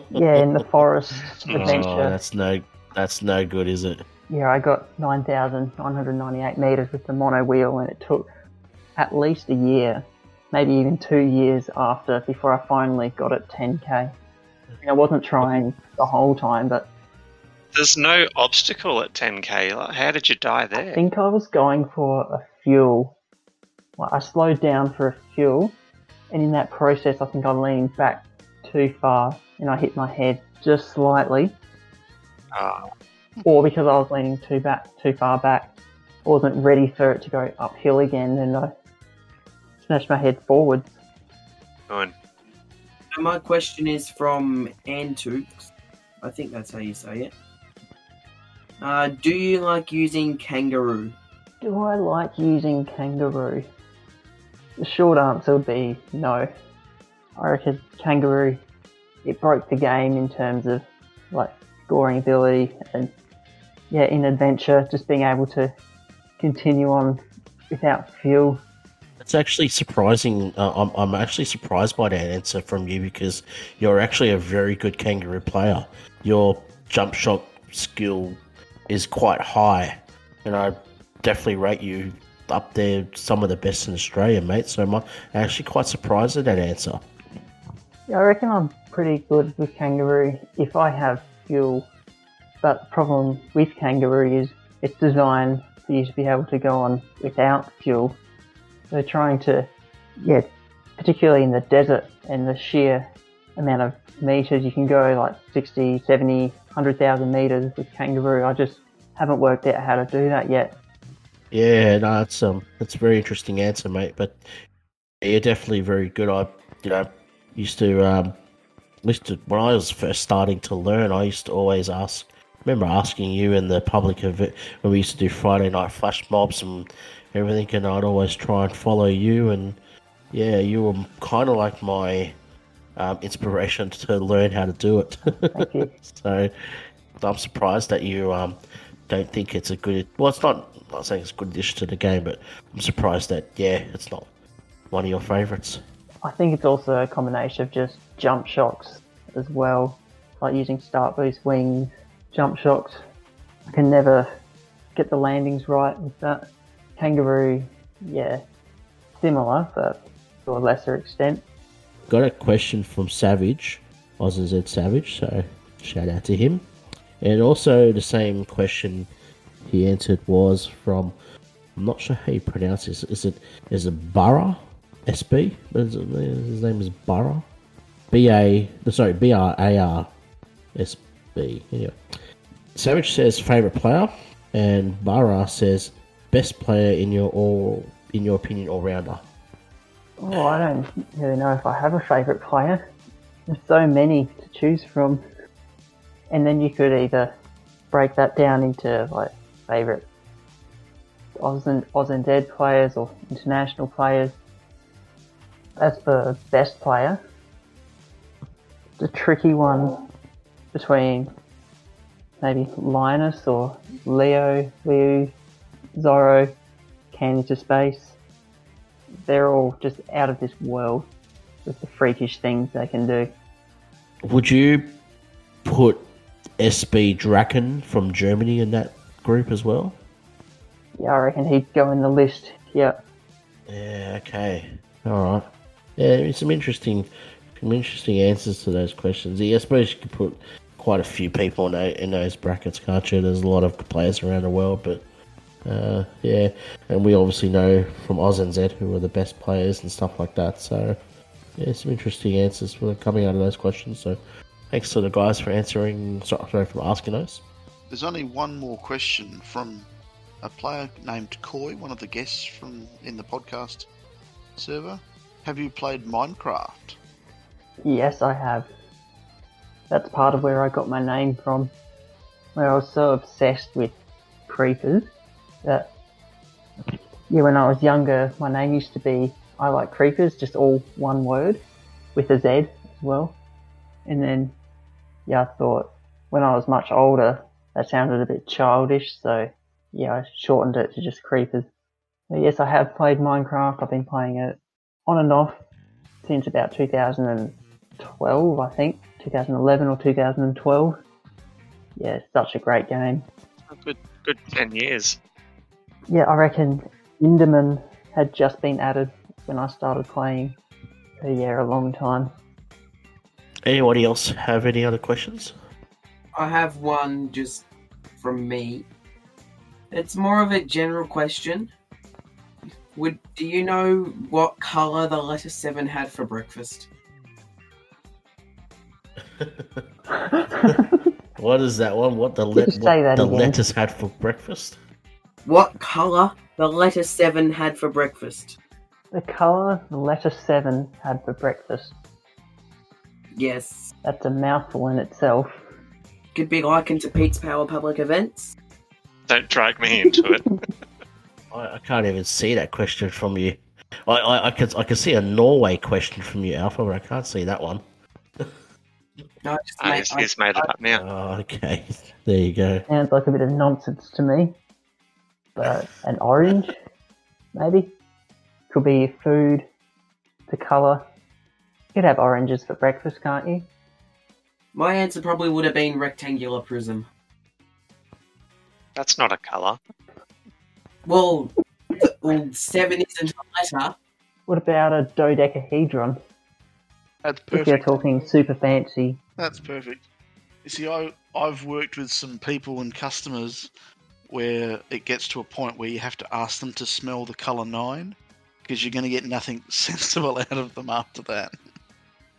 Yeah, in the forest Oh, adventure. that's no. That's no good, is it? Yeah, I got 9,998 meters with the mono wheel, and it took at least a year, maybe even two years after before I finally got it 10k. I, wasn't trying the whole time, but There's no obstacle at 10k. Like, how did you die there? I think I was going for a fuel. Like, I slowed down for a fuel, and in that process, I think I leaned back too far, and I hit my head just slightly. Ah, or because I was leaning too back, too far back, I wasn't ready for it to go uphill again, and I smashed my head forwards. good. And my question is from Antux. I think that's how you say it. Uh, do you like using kangaroo? Do I like using kangaroo? The short answer would be no. I reckon kangaroo, it broke the game in terms of like scoring ability and yeah, in adventure, just being able to continue on without fuel. It's actually surprising. Uh, I'm, I'm actually surprised by that answer from you because you're actually a very good kangaroo player. Your jump shot skill is quite high, and I definitely rate you up there, some of the best in Australia, mate. So I'm actually quite surprised at that answer. Yeah, I reckon I'm pretty good with kangaroo if I have fuel. But the problem with kangaroo is it's designed for you to be able to go on without fuel. So trying to, yeah, particularly in the desert and the sheer amount of meters you can go, like 60, 70, 100,000 meters with kangaroo, I just haven't worked out how to do that yet. Yeah, no, that's um, that's a very interesting answer, mate. But you're definitely very good. I, you know, used to um, used to, when I was first starting to learn, I used to always ask. Remember asking you in the public event when we used to do Friday night flash mobs and everything, and I'd always try and follow you. And yeah, you were kind of like my um, inspiration to learn how to do it. So I'm surprised that you um, don't think it's a good. Well, it's not. I'm not saying it's a good addition to the game, but I'm surprised that yeah, it's not one of your favourites. I think it's also a combination of just jump shocks as well, like using start boost wings, jump shocks. I can never get the landings right with that. Kangaroo, yeah, similar, but to a lesser extent. Got a question from Savage, Z Savage, so shout out to him. And also the same question he answered was from I'm not sure how you pronounce this. Is it is it Barra SB? His name is Barra. B A sorry B R A R S B. Anyway, Savage says favorite player, and Barra says best player in your all in your opinion all rounder. Oh, I don't really know if I have a favourite player. There's so many to choose from. And then you could either break that down into like favourite Oz and, Oz and Dead players or international players. As for best player, the tricky one between maybe Linus or Leo, Liu, Zorro, Can into space they're all just out of this world with the freakish things they can do. Would you put SB Draken from Germany in that group as well? Yeah, I reckon he'd go in the list. Yeah. Yeah. Okay. All right. Yeah, some interesting, some interesting answers to those questions. Yeah, I suppose you could put quite a few people in, in those brackets, can't you? There's a lot of players around the world, but uh, yeah, and we obviously know from AusNZ who are the best players and stuff like that. So, yeah, some interesting answers for coming out of those questions. So, thanks to the guys for answering. Sorry for asking those. There's only one more question from a player named Coy, one of the guests from in the podcast server. Have you played Minecraft? Yes, I have. That's part of where I got my name from. Where I was so obsessed with creepers that yeah, when I was younger, my name used to be I like creepers, just all one word with a Z as well. And then yeah, I thought when I was much older, that sounded a bit childish, so yeah, I shortened it to just Creeperz. But yes, I have played Minecraft. I've been playing it on and off since about 2012, I think, 2011 or 2012. Yeah, such a great game. Good, good ten years. Yeah, I reckon Enderman had just been added when I started playing. So yeah, a long time. Anybody else have any other questions? I have one just from me. It's more of a general question. Would do you know what color the letter seven had for breakfast? what is that one? What the, le- what the letters had for breakfast? What colour the letter 7 had for breakfast? The colour the letter 7 had for breakfast. Yes. That's a mouthful in itself. Could be likened to Pete's Power Public Events. Don't drag me into it. I, I, can't even see that question from you. I, I, I, can I can see a Norway question from you, Alpha, but I can't see that one. No, oh, made, he's, he's made it up now. Oh, okay, there you go. Sounds like a bit of nonsense to me but an orange, maybe. Could be food to colour. You could have oranges for breakfast, can't you? My answer probably would have been rectangular prism. That's not a colour. Well, well, seven isn't a letter. What about a dodecahedron? That's perfect. If you're talking super fancy. That's perfect. You see, I, I've worked with some people and customers where it gets to a point where you have to ask them to smell the color nine because you're going to get nothing sensible out of them after that.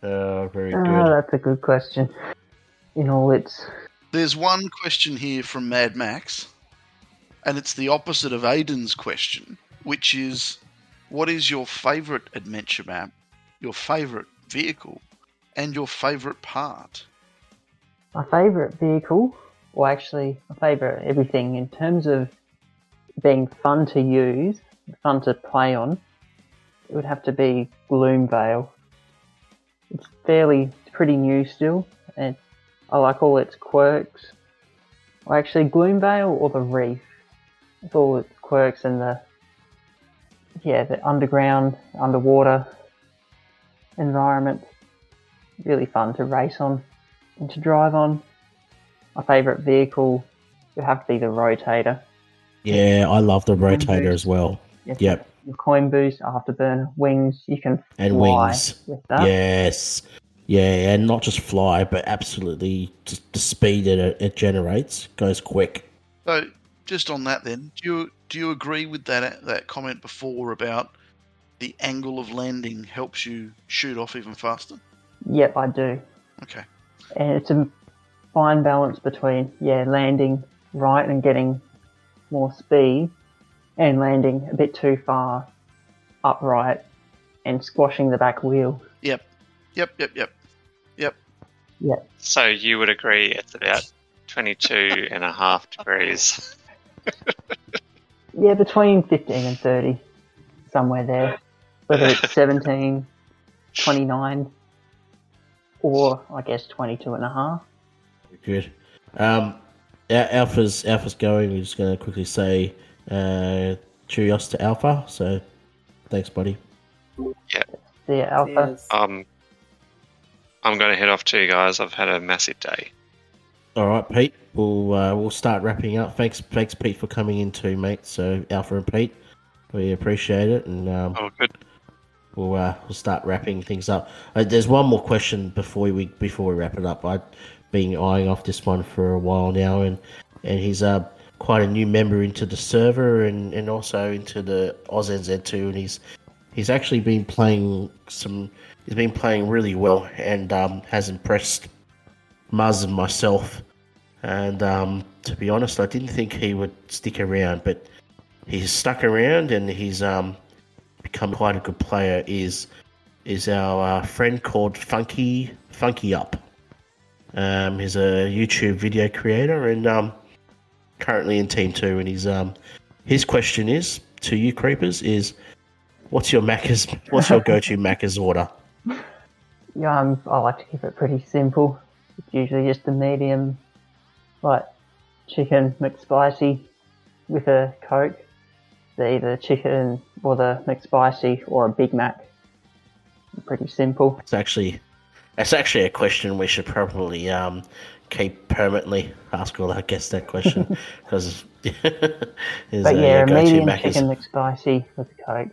Oh, very oh, good. That's a good question. You know, it's. There's one question here from Mad Max, and it's the opposite of Aiden's question, which is what is your favorite adventure map, your favorite vehicle, and your favourite part. My favourite vehicle, or actually my favour everything in terms of being fun to use, fun to play on, it would have to be Gloomvale. It's fairly it's pretty new still, and I like all its quirks. Or actually, Gloomvale or the Reef. With all its quirks and the yeah, the underground, underwater environment. Really fun to race on and to drive on. My favourite vehicle would have to be the rotator. Yeah, I love the rotator as well. Yes, Yep. Your coin boost, afterburner, wings, you can And fly wings. with that. Yes. Yeah, and not just fly, but absolutely just the speed that it, it generates goes quick. So, just on that, then, do you do you agree with that that comment before about the angle of landing helps you shoot off even faster? Yep, I do. Okay. And it's a fine balance between, yeah, landing right and getting more speed and landing a bit too far upright and squashing the back wheel. Yep. Yep. Yep. Yep. Yep. Yep. So you would agree it's about 22 and a half degrees. Yeah, between 15 and 30, somewhere there. Whether it's 17, 29, or I guess 22 and a half. Good. Um, Alpha's Alpha's going. We're just going to quickly say, uh, cheerios to Alpha. So, thanks, buddy. See ya, Alpha. Um, I'm going to head off to you guys. I've had a massive day. All right, Pete. We'll uh, we'll start wrapping up. Thanks, thanks, Pete, for coming in too, mate. So, Alpha and Pete, we appreciate it, and um, Oh, good. we'll uh, we'll start wrapping things up. Uh, there's one more question before we before we wrap it up. I've been eyeing off this one for a while now, and and he's uh, quite a new member into the server and, and also into the AusNZ2, and he's he's actually been playing some. He's been playing really well and um, has impressed Muzz and myself. And um, to be honest, I didn't think he would stick around, but he's stuck around and he's um, become quite a good player. Is is our uh, friend called Funky Funky Up. Um, he's a YouTube video creator and um, currently in Team Two. And he's um, his question is to you Creeperz is, what's your Macca's? What's your go-to Macca's order? Yeah, um, I like to keep it pretty simple. It's usually just a medium, like chicken McSpicy with a Coke. The either chicken or the McSpicy or a Big Mac. Pretty simple. It's actually it's actually a question we should probably um, keep permanently ask all our guests that question because is But uh, yeah, your a go-to medium Macca's. chicken McSpicy with a Coke.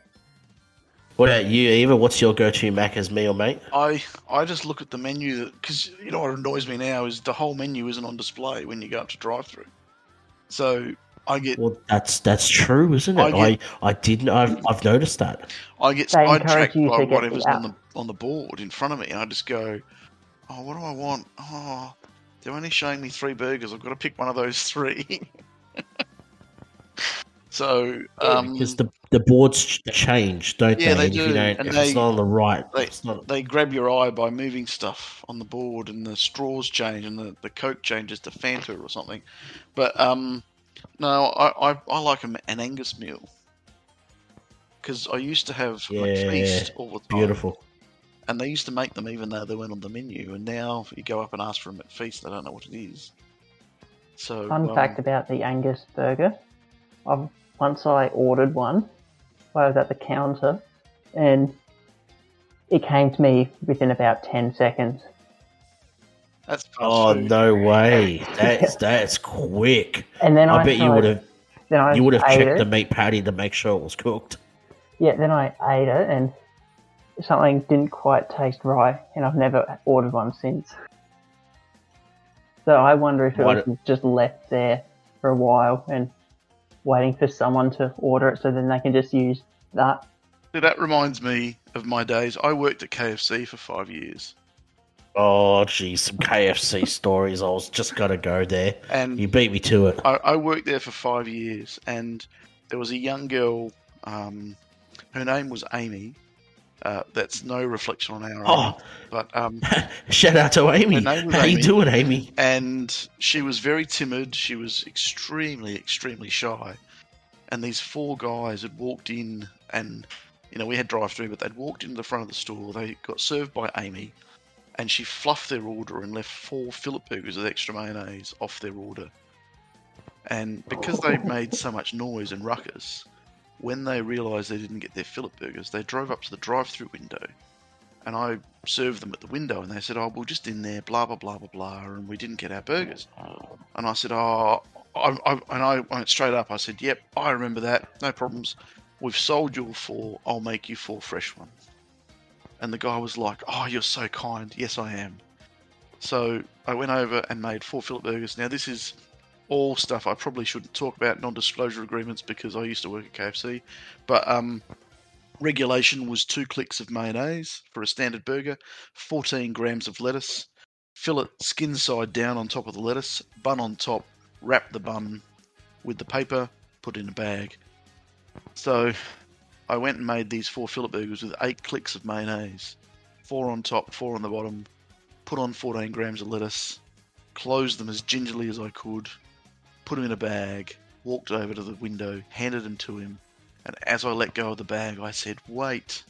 What about you, Eva? What's your go-to Macca's meal, mate? I I just look at the menu because you know what annoys me now is the whole menu isn't on display when you go up to drive-through. So I get Well, that's that's true, isn't it? I I, get- I, didn't. I've, I've noticed that. I get They encourage sidetracked by get whatever's the on the on the board in front of me, and I just go, "Oh, what do I want? Oh, they're only showing me three burgers. I've got to pick one of those three. so, um, because the the boards change, don't Yeah, they? they and if do, you don't, and if they- it's not on the right, they- it's not. they grab your eye by moving stuff on the board, and the straws change, and the, the Coke changes to Fanta or something. But um, no, I, I, I like an an Angus meal because I used to have like, feast all the time. Beautiful. and they used to make them even though they weren't on the menu. And now you go up and ask for them at feast, they don't know what it is. So Fun um, fact about the Angus burger. I've, once I ordered one, I was at the counter, and it came to me within about 10 seconds. That's Oh food. no way! That's that's quick. And then I, I bet you would have you would have checked it. the meat patty to make sure it was cooked. Yeah, then I ate it, and something didn't quite taste right, and I've never ordered one since. So I wonder if it Why was just left there for a while and waiting for someone to order it, so then they can just use that. See, that reminds me of my days. I worked at KFC for five years, Oh, geez, some KFC stories. I was just gonna go there. and You beat me to it. I, I worked there for five years, and there was a young girl. Um, her name was Amy, Uh, that's no reflection on our Oh. Amy, but um, Shout out to Amy. Her name was How you doing, Amy? and she was very timid. She was extremely, extremely shy. And these four guys had walked in, and you know we had drive-through, but they'd walked into the front of the store. They got served by Amy, and she fluffed their order and left four fillet burgers with extra mayonnaise off their order. And because they made so much noise and ruckus, when they realised they didn't get their fillet burgers, they drove up to the drive-through window, and I served them at the window, and they said, "Oh, we're just in there, blah blah blah blah blah," and we didn't get our burgers. And I said, "Oh," I, I, and I went straight up. I said, "Yep, I remember that. No problems. We've sold you four. I'll make you four fresh ones." And the guy was like, "Oh, you're so kind. Yes, I am." So I went over and made four fillet burgers. Now this is all stuff I probably shouldn't talk about non-disclosure agreements because I used to work at KFC, but um, regulation was two clicks of mayonnaise for a standard burger, 14 grams of lettuce, fillet skin side down on top of the lettuce, bun on top, wrap the bun with the paper, put in a bag. So I went and made these four fillet burgers with eight clicks of mayonnaise, four on top, four on the bottom, put on 14 grams of lettuce, closed them as gingerly as I could, put them in a bag, walked over to the window, handed them to him, and as I let go of the bag, I said, Wait.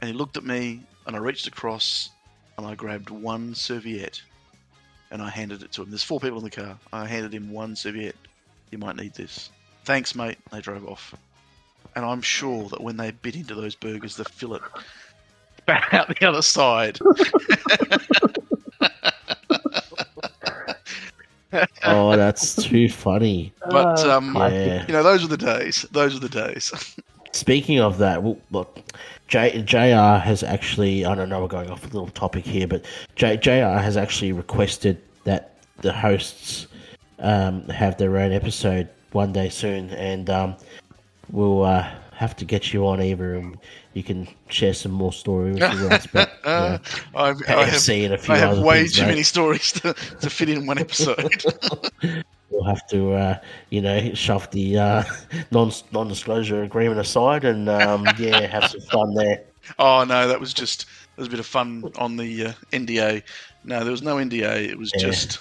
And he looked at me, and I reached across, and I grabbed one serviette, and I handed it to him. There's four people in the car. I handed him one serviette. You might need this. Thanks, mate. They drove off. And I'm sure that when they bit into those burgers, the fillet spat out the other side. Oh, that's too funny. But Uh, um, Yeah. you know, those are the days. Those are the days. Speaking of that, well, look, J, JR has actually, I don't know, we're going off a little topic here, but J, JR has actually requested that the hosts um, have their own episode one day soon, and um, we'll uh, have to get you on, Eva, and you can share some more stories with us you know, I've, I have, a few I have way things, too mate. many stories to, to fit in one episode. We'll have to, uh, you know, shove the uh, non non disclosure agreement aside and um, yeah, have some fun there. oh no, that was just there was a bit of fun on the uh, NDA. No, there was no NDA. It was Yeah. just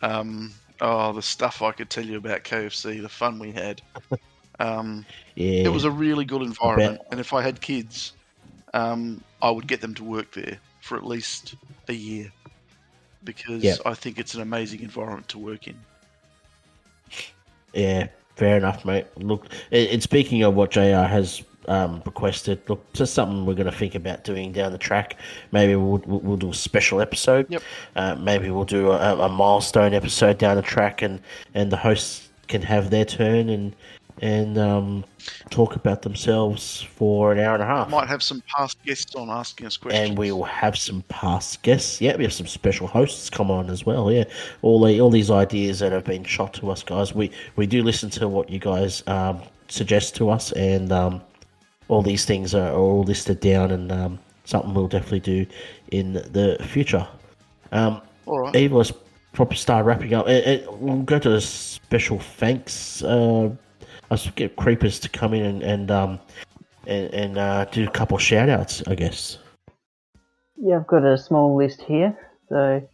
um, oh the stuff I could tell you about KFC, the fun we had. Um, Yeah, It was a really good environment, and if I had kids, um, I would get them to work there for at least a year because Yep. I think it's an amazing environment to work in. Yeah, fair enough, mate. Look, and speaking of what JR has um, requested, look, just something we're going to think about doing down the track. Maybe we'll, we'll, we'll do a special episode. Yep. Uh, maybe we'll do a, a milestone episode down the track, and, and the hosts can have their turn and and um, talk about themselves for an hour and a half. Might have some past guests on asking us questions. and we will have some past guests. Yeah, we have some special hosts come on as well. Yeah, all the, all these ideas that have been shot to us, guys. We we do listen to what you guys um, suggest to us, and um, all these things are, all listed down, and um, something we'll definitely do in the future. Um, All right. Eva, let's probably start wrapping up. And, and we'll go to the special thanks. Uh, let's get Creeperz to come in and and um, and, and uh, do a couple shout outs, I guess. Yeah, I've got a small list here. So,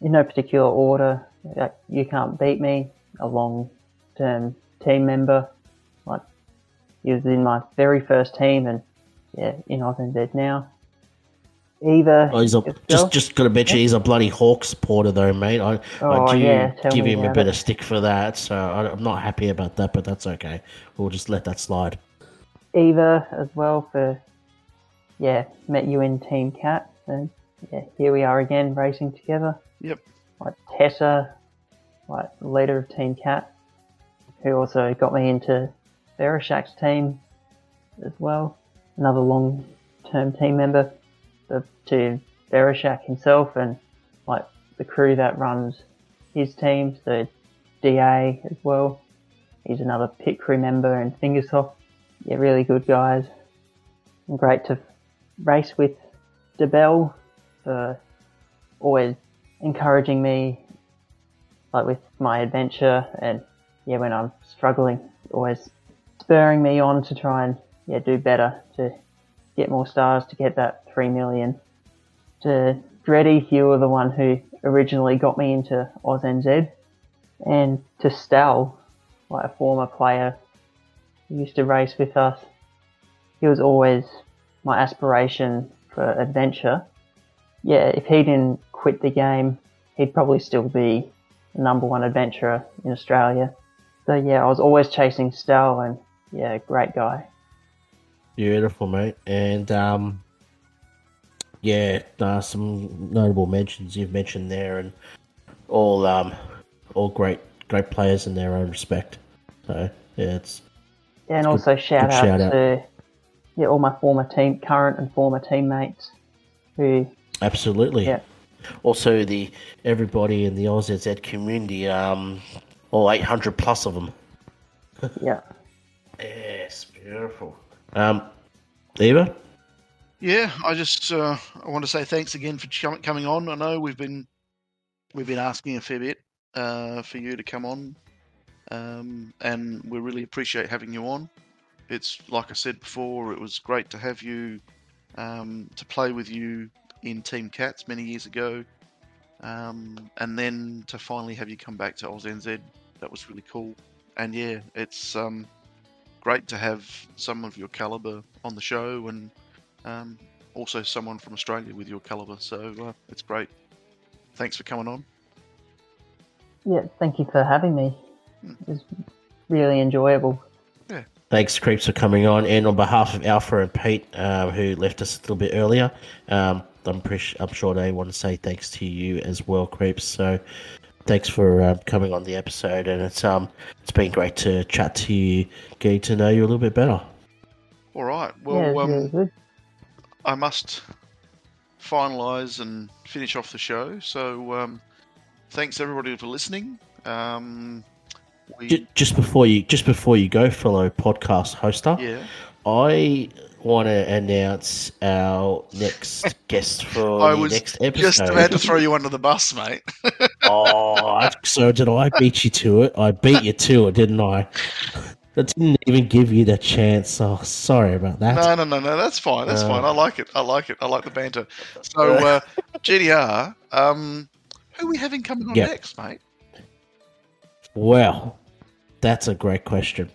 in no particular order, uh, you can't beat me. A long-term team member, like he was in my very first team, and yeah, in AusNZ now. Eva, Oh, he's a, yourself? just just gonna mention he's a bloody Hawk supporter though, mate. I, Oh, I do yeah, give him a bit it. of stick for that, so I, I'm not happy about that, but that's okay. We'll just let that slide. Eva as well for yeah, met you in Team Cat, and yeah, here we are again racing together. Yep. Like Tessa, like leader of Team Cat, who also got me into Verishak's team as well. Another long term team member the, to Verishak himself and like the crew that runs his team, the DA as well. He's another pit crew member and Fingersoft yeah, really good guys. And great to race with DeBell for always encouraging me, like with my adventure, and yeah, when I'm struggling, always spurring me on to try and yeah do better get more stars to get that three million. To Dreddy, you were the one who originally got me into AusNZ, and to Stal, like a former player who used to race with us, he was always my aspiration for adventure. Yeah, if he didn't quit the game, he'd probably still be the number one adventurer in Australia. So yeah, I was always chasing Stal, and yeah, great guy. Beautiful, mate. And um, yeah, uh, some notable mentions you've mentioned there, and all um, all great great players in their own respect. So yeah, it's Yeah, and Good- also shout good out shout out. to yeah all my former team, current and former teammates who absolutely. Yeah. Also, the everybody in the AusNZ community, um, all eight hundred plus of them. yeah Yes, beautiful. Um, Eva, Yeah, I just uh, I want to say thanks again for ch- coming on. I know we've been we've been asking a fair bit uh, for you to come on, um, and we really appreciate having you on. It's like I said before, it was great to have you um, to play with you in Team Cats many years ago, um, and then to finally have you come back to AusNZ. That was really cool. And yeah, it's um, great to have some of your caliber on the show and um, also someone from Australia with your caliber. So uh, it's great. Thanks for coming on. yeah. Thank you for having me. Hmm. It was really enjoyable. Yeah. thanks, Creeps, for coming on. And on behalf of Alpha and Pete, um, who left us a little bit earlier, um, I'm pretty, I'm sure they want to say thanks to you as well, Creeps. So thanks for um, coming on the episode, and it's um it's been great to chat to you, getting to know you a little bit better. All right. Well, it's um, good. I must finalise and finish off the show. So um, thanks everybody for listening. Um, we, Ju- Just before you, just before you go, fellow podcast hoster, yeah. I want to announce our next guest for I the was next episode. Just about to throw you under the bus, mate. oh, so did I beat you to it? I beat you to it, didn't I? That didn't even give you the chance. Oh, sorry about that. No, no, no, no. That's fine. That's Uh. fine. I like it. I like it. I like the banter. So, uh, GDR, um, who are we having coming on Yeah. next, mate? Well, that's a great question.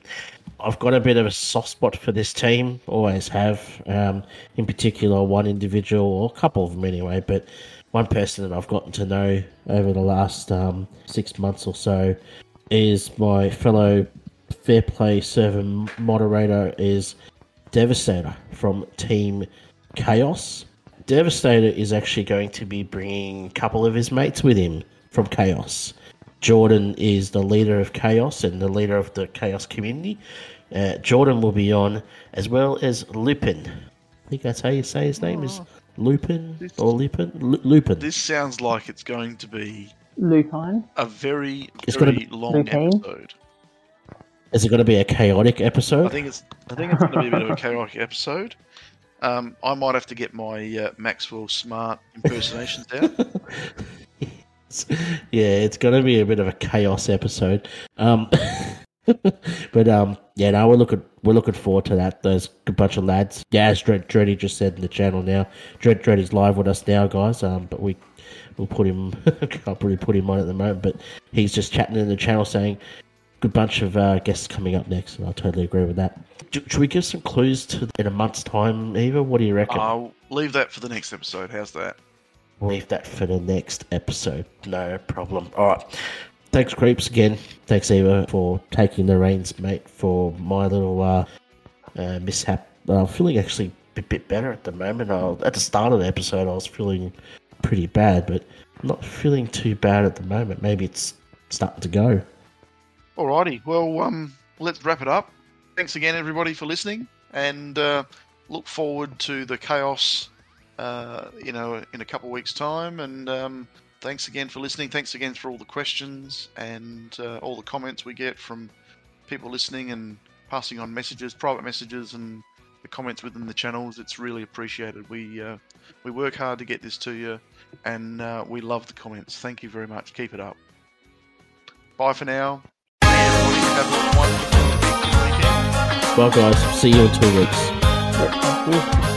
I've got a bit of a soft spot for this team, always have. Um, in particular, one individual, or a couple of them anyway, but one person that I've gotten to know over the last um, six months or so is my fellow Fair Play server moderator, is Devastator from Team Chaos. Devastator is actually going to be bringing a couple of his mates with him from Chaos. Jordan is the leader of Chaos and the leader of the Chaos community. Uh, Jordan will be on, as well as Lupin. I think that's how you say his name is Lupin This- or Lupin. Lu- Lupin. This sounds like it's going to be Lupine. a very, It's gonna very long Lupine? episode. Is it going to be a chaotic episode? I think it's. I think it's going to be a bit of a chaotic episode. Um, I might have to get my uh, Maxwell Smart impersonations out. yeah, it's going to be a bit of a chaos episode. Um, but um, yeah, no, we're looking we're looking forward to that. Those good bunch of lads. Yeah, as Dred, Dreddy just said in the channel now, Dred Dreddy's live with us now, guys. Um, but we we'll put him. can't really put him on at the moment, but he's just chatting in the channel saying. Good bunch of uh, guests coming up next, and I totally agree with that. Sh- Should we give some clues to in a month's time, Eva? What do you reckon? I'll leave that for the next episode. How's that? Leave that for the next episode. No problem. All right. Thanks, Creeps, again. Thanks, Eva, for taking the reins, mate, for my little uh, uh, mishap. I'm feeling actually a bit better at the moment. I, at the start of the episode, I was feeling pretty bad, but not feeling too bad at the moment. Maybe it's starting to go. Alrighty, well, um, let's wrap it up. Thanks again, everybody, for listening, and uh, look forward to the chaos, uh, you know, in a couple of weeks' time. And um, thanks again for listening. Thanks again for all the questions and uh, all the comments we get from people listening and passing on messages, private messages, and the comments within the channels. It's really appreciated. We uh, we work hard to get this to you, and uh, we love the comments. Thank you very much. Keep it up. Bye for now. Have a wonderful weekend. Bye, guys. See you in two weeks. Yep, thank you.